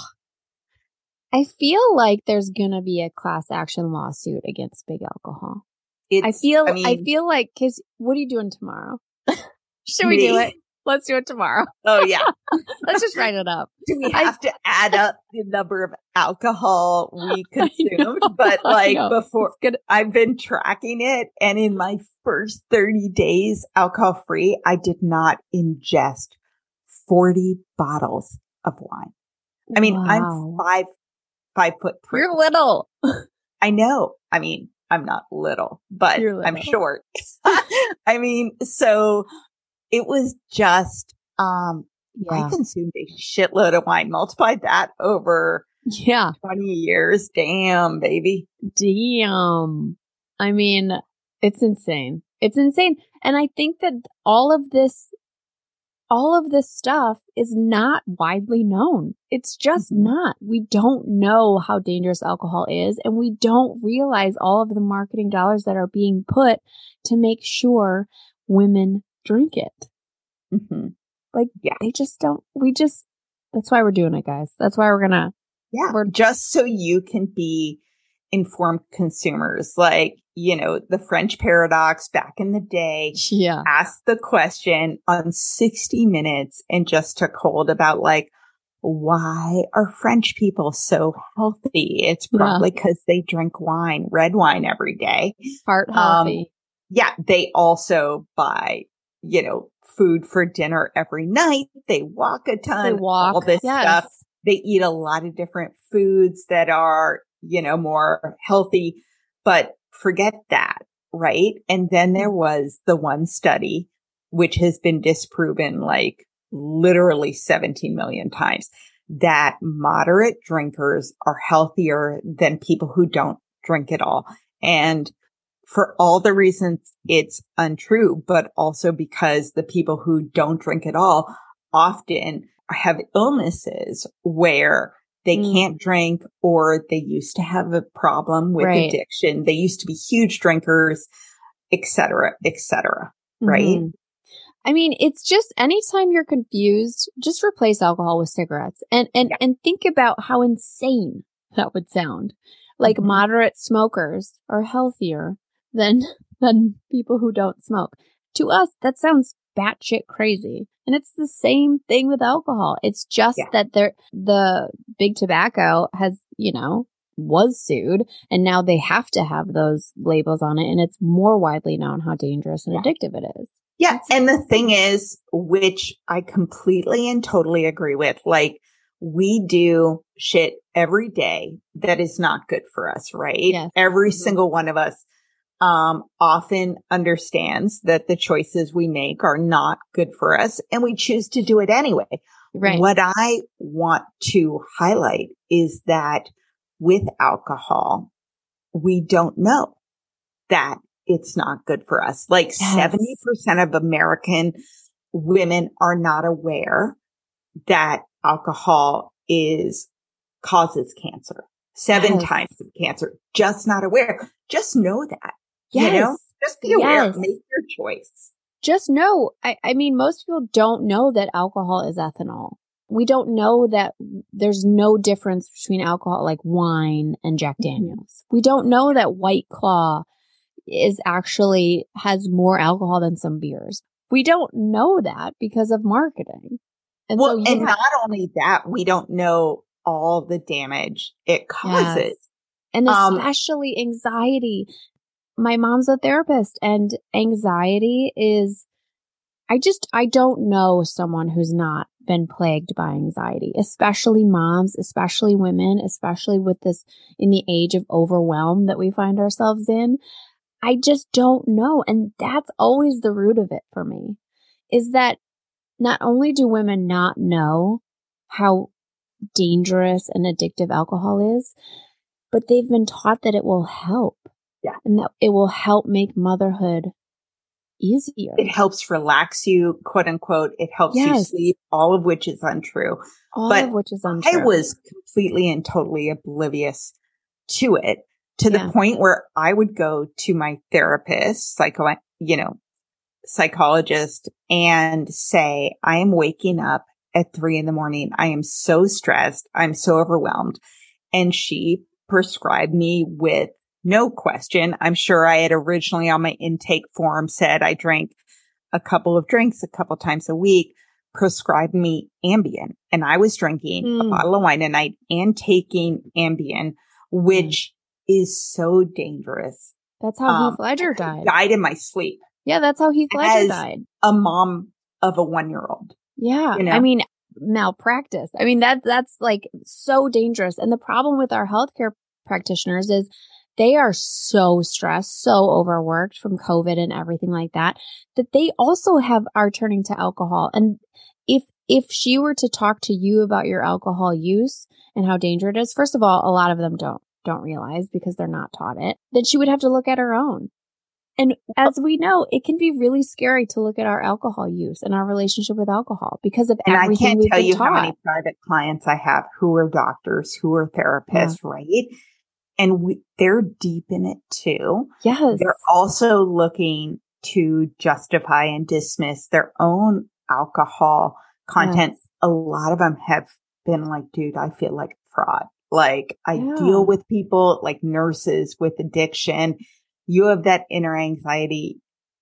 I feel like there's going to be a class action lawsuit against big alcohol. It's, I feel, I, mean, I feel like, cause what are you doing tomorrow? Should we me? do it? Let's do it tomorrow. Oh yeah. Let's just write it up. Do we have to add up the number of alcohol we consumed? But like before I've been tracking it and in my first 30 days alcohol free, I did not ingest 40 bottles of wine. I mean, wow. I'm five, five foot three. You're little. I know. I mean, I'm not little, but little. I'm short. I mean, so it was just, um, yeah. I consumed a shitload of wine. Multiply that over yeah 20 years. Damn, baby. Damn. I mean, it's insane. It's insane. And I think that all of this, all of this stuff is not widely known. It's just mm-hmm. not. We don't know how dangerous alcohol is and we don't realize all of the marketing dollars that are being put to make sure women drink it. Mm-hmm. Like, yeah, they just don't, we just, that's why we're doing it, guys. That's why we're gonna, yeah, we're just so you can be informed consumers. Like, you know, the French paradox back in the day. Yeah. Asked the question on 60 minutes and just took hold about like, why are French people so healthy? It's probably because yeah. they drink wine, red wine every day. Heart um, healthy. Um, yeah. They also buy, you know, food for dinner every night. They walk a ton. They walk. All this yes. stuff. They eat a lot of different foods that are, you know, more healthy, but forget that. Right. And then there mm-hmm. was the one study, which has been disproven like literally 17 million times that moderate drinkers are healthier than people who don't drink at all. And for all the reasons it's untrue, but also because the people who don't drink at all often have illnesses where they mm. can't drink or they used to have a problem with right. addiction. They used to be huge drinkers, etc., etc. right? Mm-hmm. I mean, it's just anytime you're confused, just replace alcohol with cigarettes and, and, yeah. and think about how insane that would sound. Like mm-hmm. moderate smokers are healthier than, than people who don't smoke. To us, that sounds batshit crazy. And it's the same thing with alcohol. It's just yeah. that they're, the big tobacco has, you know, was sued and now they have to have those labels on it and it's more widely known how dangerous and yeah. addictive it is. Yeah. And the thing is, which I completely and totally agree with, like we do shit every day that is not good for us, right? Yes. Every mm-hmm. single one of us um, often understands that the choices we make are not good for us and we choose to do it anyway. Right. What I want to highlight is that with alcohol, we don't know that it's not good for us. Like yes. 70% of American women are not aware that alcohol is causes cancer. Seven yes. times of cancer. Just not aware. Just know that. Yes. You know, just be aware. Yes. Make your choice. Just know. I, I mean, most people don't know that alcohol is ethanol. We don't know that there's no difference between alcohol like wine and Jack mm-hmm. Daniels. We don't know that White Claw is actually has more alcohol than some beers. We don't know that because of marketing. And well, so and have- not only that, we don't know all the damage it causes. Yes. And um, especially um, anxiety. My mom's a therapist and anxiety is, I just, I don't know someone who's not been plagued by anxiety, especially moms, especially women, especially with this in the age of overwhelm that we find ourselves in. I just don't know. And that's always the root of it for me is that not only do women not know how dangerous and addictive alcohol is, but they've been taught that it will help. Yeah. And that it will help make motherhood easier. It helps relax you, quote unquote. It helps yes. you sleep, all of which is untrue. All but of which is untrue. I was completely and totally oblivious to it to yeah. the point where I would go to my therapist, psycho, you know, psychologist and say, I am waking up at three in the morning. I am so stressed. I'm so overwhelmed. And she prescribed me with no question. I'm sure I had originally on my intake form said I drank a couple of drinks a couple times a week, prescribed me Ambien. And I was drinking mm. a hmm. bottle of wine a night and taking Ambien, which is so dangerous. That's how um, Heath Ledger died. Died in my sleep. Yeah, that's how Heath Ledger died. A mom of a one year old. Yeah. You know? I mean, malpractice. I mean, that, that's like so dangerous. And the problem with our healthcare practitioners is they are so stressed, so overworked from COVID and everything like that, that they also have are turning to alcohol. And if, if she were to talk to you about your alcohol use and how dangerous it is, first of all, a lot of them don't don't realize because they're not taught it, then she would have to look at her own. And as we know, it can be really scary to look at our alcohol use and our relationship with alcohol because of and everything. I can't tell you taught. how many private clients I have who are doctors, who are therapists, yeah. right? And we, they're deep in it too. Yes. They're also looking to justify and dismiss their own alcohol content. Yes. A lot of them have been like, dude, I feel like fraud. Like I yeah. deal with people like nurses with addiction. You have that inner anxiety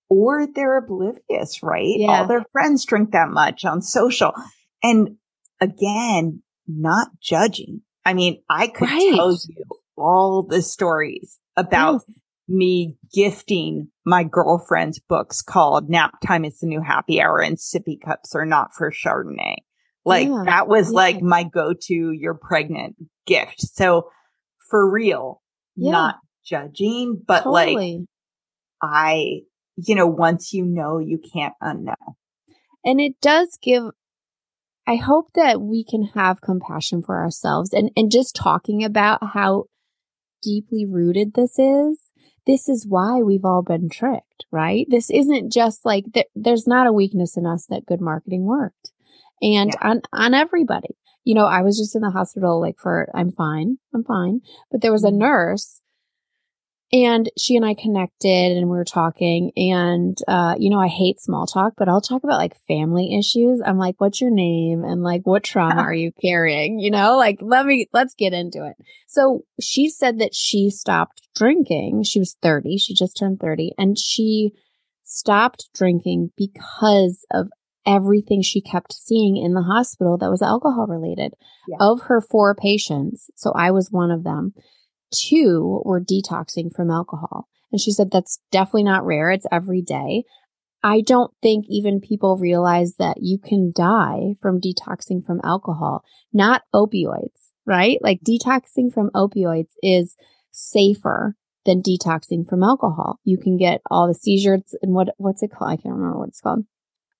or they're oblivious, right? Yeah. All their friends drink that much on social. And again, not judging. I mean, I could right. tell you all the stories about yes. me gifting my girlfriend's books called Nap Time is the New Happy Hour and Sippy Cups are not for Chardonnay. Like yeah. that was yeah. like my go-to, you're pregnant gift. So for real, yeah. not judging, but totally. like I, you know, once you know, you can't unknow. And it does give, I hope that we can have compassion for ourselves and, and just talking about how deeply rooted this is, this is why we've all been tricked, right? This isn't just like th- there's not a weakness in us that good marketing worked. And yeah. on on everybody. You know, I was just in the hospital like for I'm fine. I'm fine. But there was a mm-hmm. nurse and she and I connected and we were talking and, uh, you know, I hate small talk, but I'll talk about like family issues. I'm like, what's your name? And like, what trauma are you carrying? You know, like, let me, let's get into it. So she said that she stopped drinking. She was 30. She just turned 30 and she stopped drinking because of everything she kept seeing in the hospital that was alcohol related. Yeah. Of her four patients, so I was one of them two were detoxing from alcohol. And she said that's definitely not rare. It's every day. I don't think even people realize that you can die from detoxing from alcohol, not opioids, right? Like detoxing from opioids is safer than detoxing from alcohol. You can get all the seizures and what, what's it called? I can't remember what it's called,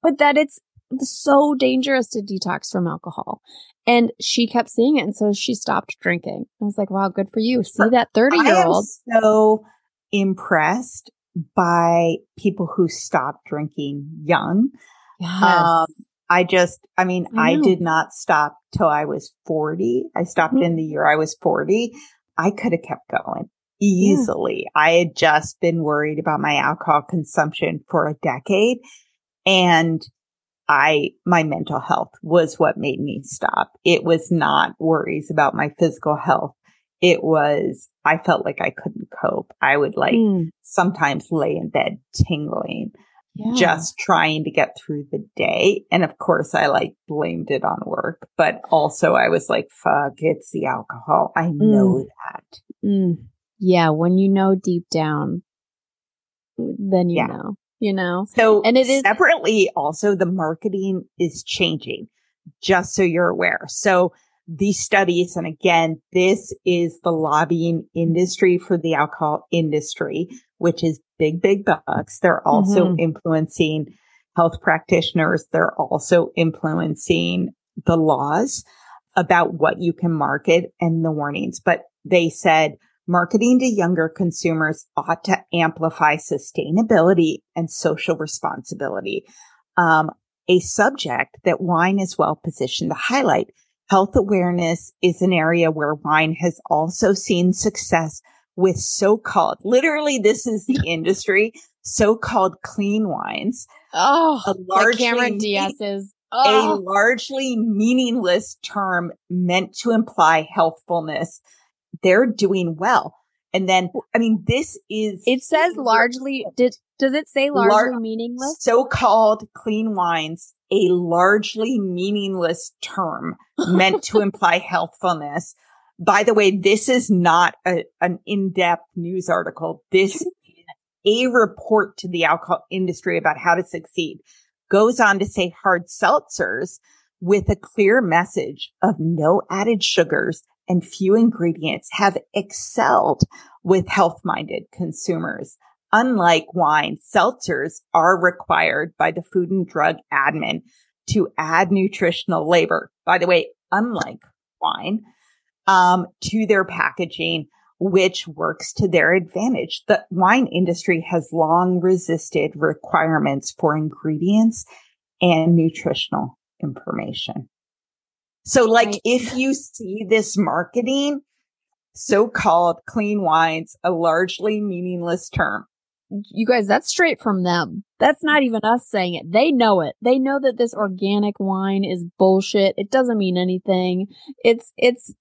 but that it's so dangerous to detox from alcohol. And she kept seeing it. And so she stopped drinking. I was like, wow, good for you. See that 30 year old. so impressed by people who stopped drinking young. Yes. Um, I just, I mean, I, I, did not stop till I was 40. I stopped mm-hmm. in the year I was 40. I could have kept going easily. Yeah. I had just been worried about my alcohol consumption for a decade. And I, my mental health was what made me stop. It was not worries about my physical health. It was, I felt like I couldn't cope. I would like mm. sometimes lay in bed tingling, yeah. just trying to get through the day. And of course I like blamed it on work, but also I was like, fuck, it's the alcohol. I know mm. that. Mm. Yeah. When you know deep down, then you yeah. know you know? So and it is separately also the marketing is changing, just so you're aware. So these studies, and again, this is the lobbying industry for the alcohol industry, which is big, big bucks. They're also mm-hmm. influencing health practitioners. They're also influencing the laws about what you can market and the warnings. But they said marketing to younger consumers ought to amplify sustainability and social responsibility. Um, a subject that wine is well positioned to highlight. Health awareness is an area where wine has also seen success with so-called, literally this is the industry, so-called clean wines. Oh, a largely, Cameron Diaz's. Oh. A largely meaningless term meant to imply healthfulness they're doing well. And then, I mean, this is. It says largely, did, does it say largely lar- meaningless? So-called clean wines, a largely meaningless term meant to imply healthfulness. By the way, this is not a, an in-depth news article. This is a report to the alcohol industry about how to succeed. Goes on to say hard seltzers with a clear message of no added sugars and few ingredients have excelled with health minded consumers. Unlike wine, seltzers are required by the Food and Drug Admin to add nutritional labor. By the way, unlike wine, um, to their packaging, which works to their advantage. The wine industry has long resisted requirements for ingredients and nutritional information. So like right. if you see this marketing, so-called clean wines, a largely meaningless term. You guys, that's straight from them. That's not even us saying it. They know it. They know that this organic wine is bullshit. It doesn't mean anything. It's, it's,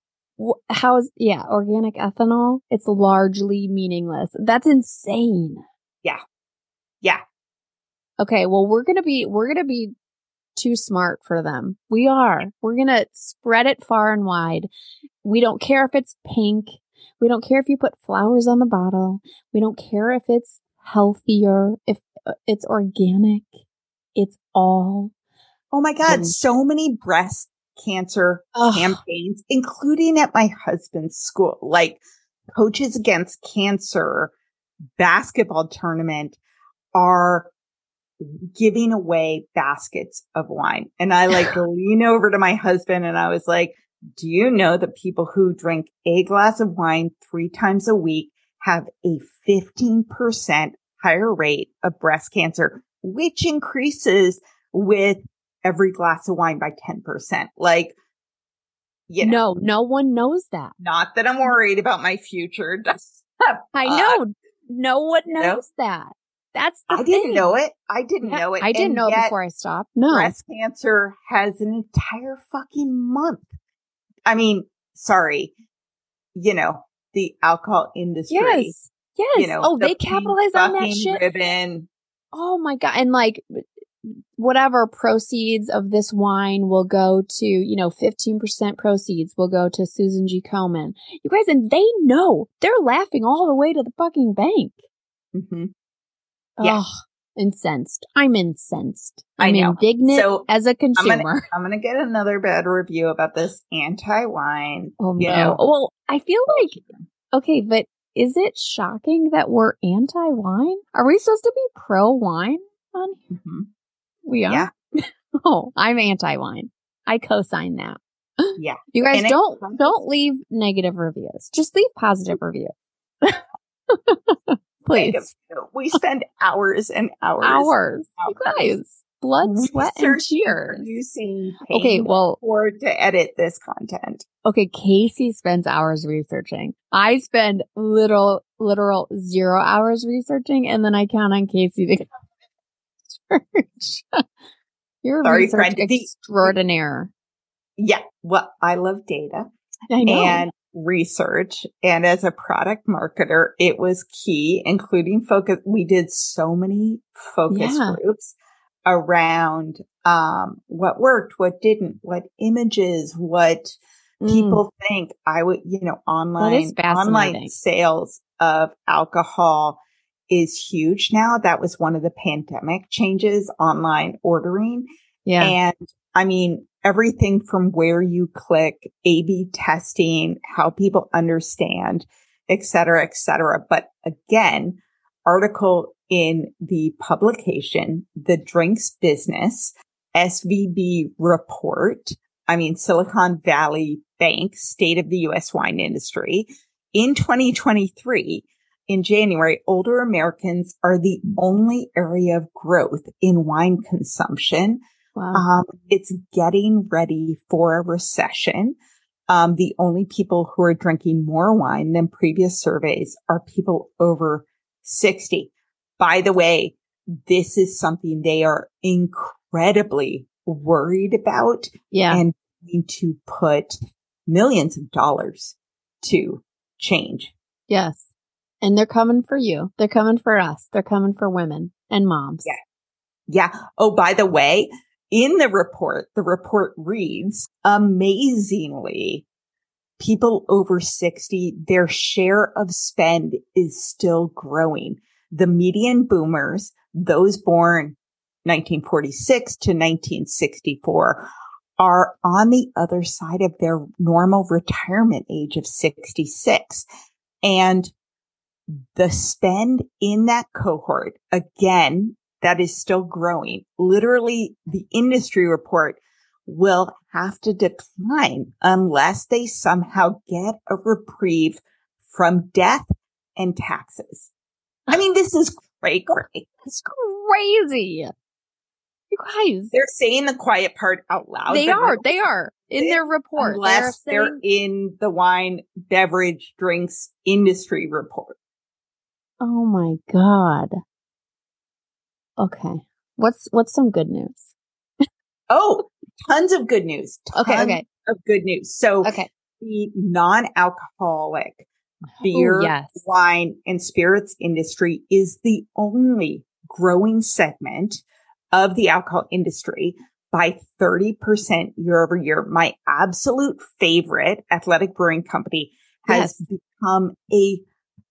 how's, yeah, organic ethanol. It's largely meaningless. That's insane. Yeah. Yeah. Okay. Well, we're going to be, we're going to be too smart for them. We are. We're going to spread it far and wide. We don't care if it's pink. We don't care if you put flowers on the bottle. We don't care if it's healthier, if uh, it's organic. It's all. Oh my God. So many breast cancer Ugh. campaigns, including at my husband's school, like coaches against cancer basketball tournament are giving away baskets of wine. And I like lean over to my husband and I was like, Do you know that people who drink a glass of wine three times a week have a 15% higher rate of breast cancer, which increases with every glass of wine by 10%. Like, you know, no, no one knows that. Not that I'm worried about my future. I know. Uh, no one knows that. That's I thing. didn't know it. I didn't yeah, know it. I didn't and know it before I stopped. No. Breast cancer has an entire fucking month. I mean, sorry. You know, the alcohol industry. Yes. Yes. You know, oh, the they capitalize on that shit. Ribbon. Oh my God. And like whatever proceeds of this wine will go to, you know, 15% proceeds will go to Susan G. Komen. You guys, and they know they're laughing all the way to the fucking bank. Mm-hmm. Yeah. Oh, incensed. I'm incensed. I'm indignant so as a consumer. I'm gonna, get another bad review about this anti-wine. Oh no. Know. Well, I feel like, okay, but is it shocking that we're anti-wine? Are we supposed to be pro-wine on here? Mm-hmm. We are. Yeah. oh, I'm anti-wine. I co-sign that. Yeah. You guys don't don't leave negative reviews. Just leave positive reviews. Please. We spend hours and hours. Hours. You guys. Blood, sweat, and tears. okay, well, or to edit this content. Okay, Casey spends hours researching. I spend little, literal zero hours researching, and then I count on Casey to research. You're Sorry, research friend. extraordinaire. Yeah. Well, I love data. I know. And research. And as a product marketer, it was key, including focus. We did so many focus yeah. groups around, um, what worked, what didn't, what images, what mm. people think I would, you know, online, online sales of alcohol is huge now. That was one of the pandemic changes, online ordering. Yeah. And I mean, everything from where you click, A B testing, how people understand, et cetera, et cetera. But again, article in the publication, the drinks business, SVB report. I mean, Silicon Valley Bank, state of the U.S. wine industry in 2023 in January, older Americans are the only area of growth in wine consumption Wow. Um, it's getting ready for a recession. Um, the only people who are drinking more wine than previous surveys are people over 60. By the way, this is something they are incredibly worried about yeah. and need to put millions of dollars to change. Yes. And they're coming for you. They're coming for us. They're coming for women and moms. Yeah. Yeah. Oh, by the way, in the report, the report reads, amazingly, people over 60, their share of spend is still growing. The median boomers, those born 1946 to 1964, are on the other side of their normal retirement age of 66. And the spend in that cohort, again, that is still growing. Literally the industry report will have to decline unless they somehow get a reprieve from death and taxes. I mean, this is great, great. It's crazy. You guys. They're saying the quiet part out loud. They are. They are in their report. Unless they're, saying, they're in the wine, beverage, drinks industry report. Oh my God. Okay. What's what's some good news? oh, tons of good news. Tons okay, okay. Of good news. So okay. the non-alcoholic oh, beer, Ooh, yes. wine, and spirits industry is the only growing segment of the alcohol industry by 30% year over year. My absolute favorite athletic brewing company has yes. become a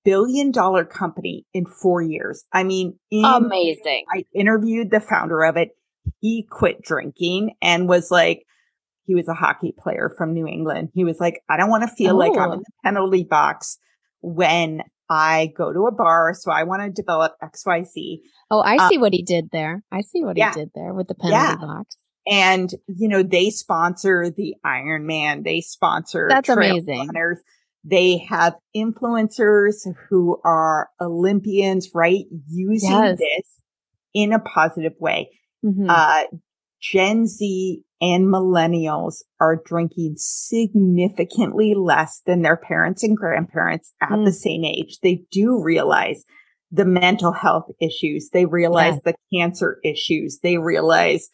billion dollar company in four years. I mean, amazing. I interviewed the founder of it. He quit drinking and was like, he was a hockey player from New England. He was like, I don't want to feel oh. like I'm in oh. the penalty box when I go to a bar. So I want to develop XYZ. Oh, I um, see what he did there. I see what yeah. he did there with the penalty yeah. box. And, you know, they sponsor the Ironman. They sponsor That's amazing. Runners. They have influencers who are Olympians, right? Using yes. this in a positive way. Mm-hmm. Uh, Gen Z and millennials are drinking significantly less than their parents and grandparents at mm. the same age. They do realize the mental health issues. They realize yeah. the cancer issues. They realize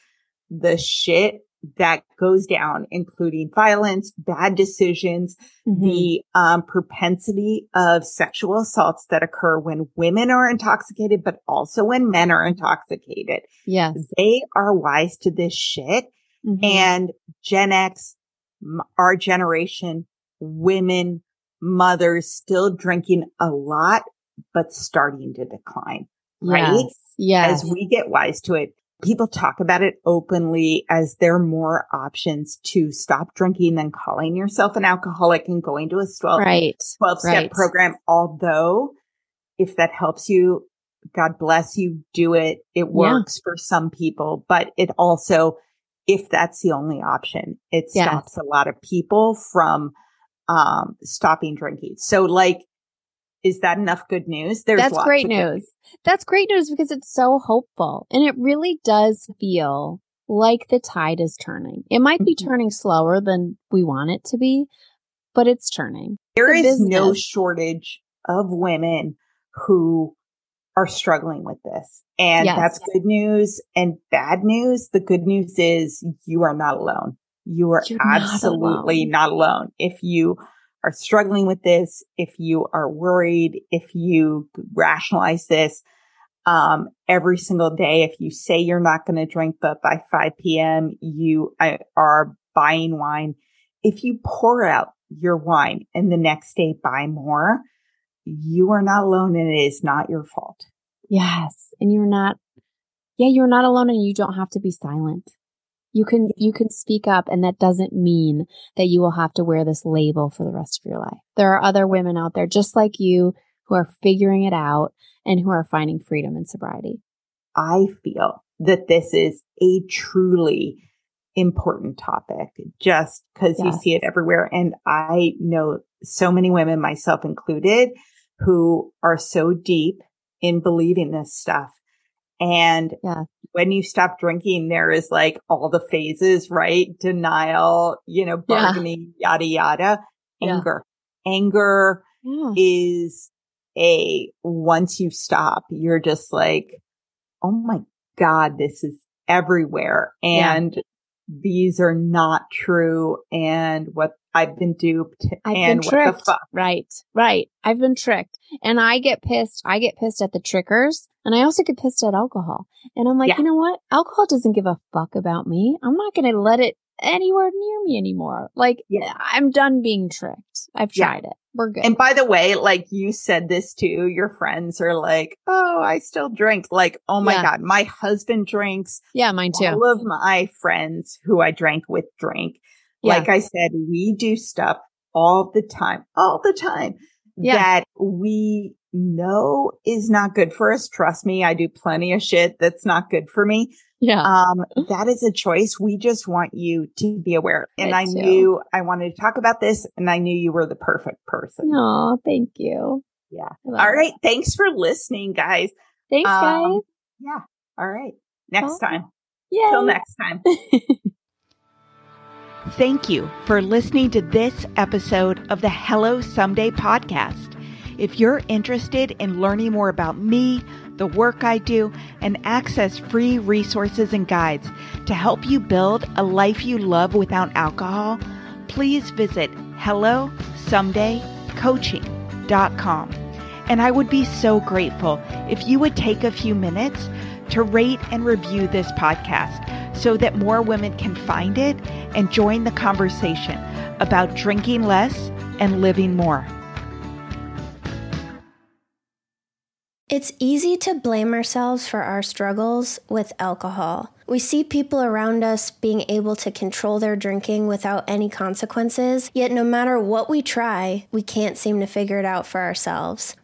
the shit that goes down, including violence, bad decisions, mm-hmm. the um, propensity of sexual assaults that occur when women are intoxicated, but also when men are intoxicated. Yes. They are wise to this shit. Mm-hmm. And Gen X, our generation, women, mothers still drinking a lot, but starting to decline. Right? Yes. yes. As we get wise to it, people talk about it openly as there are more options to stop drinking than calling yourself an alcoholic and going to a 12, right. 12 step right. program. Although if that helps you, God bless you, do it. It works yeah. for some people, but it also, if that's the only option, it stops yes. a lot of people from, um, stopping drinking. So like, is that enough good news? There's That's great news. That's great news because it's so hopeful and it really does feel like the tide is turning. It might be mm-hmm. turning slower than we want it to be, but it's turning. There it's is no shortage of women who are struggling with this. And yes. that's good news and bad news. The good news is you are not alone. You are You're absolutely not alone. not alone. If you are struggling with this, if you are worried, if you rationalize this, um, every single day, if you say you're not going to drink, but by 5 p.m. you are buying wine, if you pour out your wine and the next day buy more, you are not alone and it is not your fault. Yes. And you're not, yeah, you're not alone and you don't have to be silent. You can, you can speak up and that doesn't mean that you will have to wear this label for the rest of your life. There are other women out there just like you who are figuring it out and who are finding freedom in sobriety. I feel that this is a truly important topic just because yes. you see it everywhere. And I know so many women, myself included, who are so deep in believing this stuff. And yeah when you stop drinking, there is like all the phases, right? Denial, you know, bargaining, yeah. yada, yada, anger. Yeah. Anger is a, once you stop, you're just like, oh my God, this is everywhere. And these are not true. And what I've been duped I've and been tricked. Right, right. I've been tricked. And I get pissed. I get pissed at the trickers and I also get pissed at alcohol. And I'm like, yeah. you know what? Alcohol doesn't give a fuck about me. I'm not going to let it anywhere near me anymore. Like, yeah. I'm done being tricked. I've tried yeah. it. We're good. And by the way, like you said this too, your friends are like, Oh, I still drink. Like, oh my yeah. God, my husband drinks. Yeah, mine too. All of my friends who I drank with drink. Yeah. Like I said, we do stuff all the time, all the time yeah. that we know is not good for us. Trust me, I do plenty of shit that's not good for me. Yeah. Um, that is a choice. We just want you to be aware. And I, I knew I wanted to talk about this and I knew you were the perfect person. Oh, thank you. Yeah. All right. It. Thanks for listening, guys. Thanks, um, guys. Yeah. All right. Next time. Yeah. Till next time. Thank you for listening to this episode of the Hello Someday podcast. If you're interested in learning more about me, the work I do, and access free resources and guides to help you build a life you love without alcohol, please visit hellosomedaycoaching.com. And I would be so grateful if you would take a few minutes to rate and review this podcast so that more women can find it and join the conversation about drinking less and living more. It's easy to blame ourselves for our struggles with alcohol. We see people around us being able to control their drinking without any consequences, yet no matter what we try, we can't seem to figure it out for ourselves.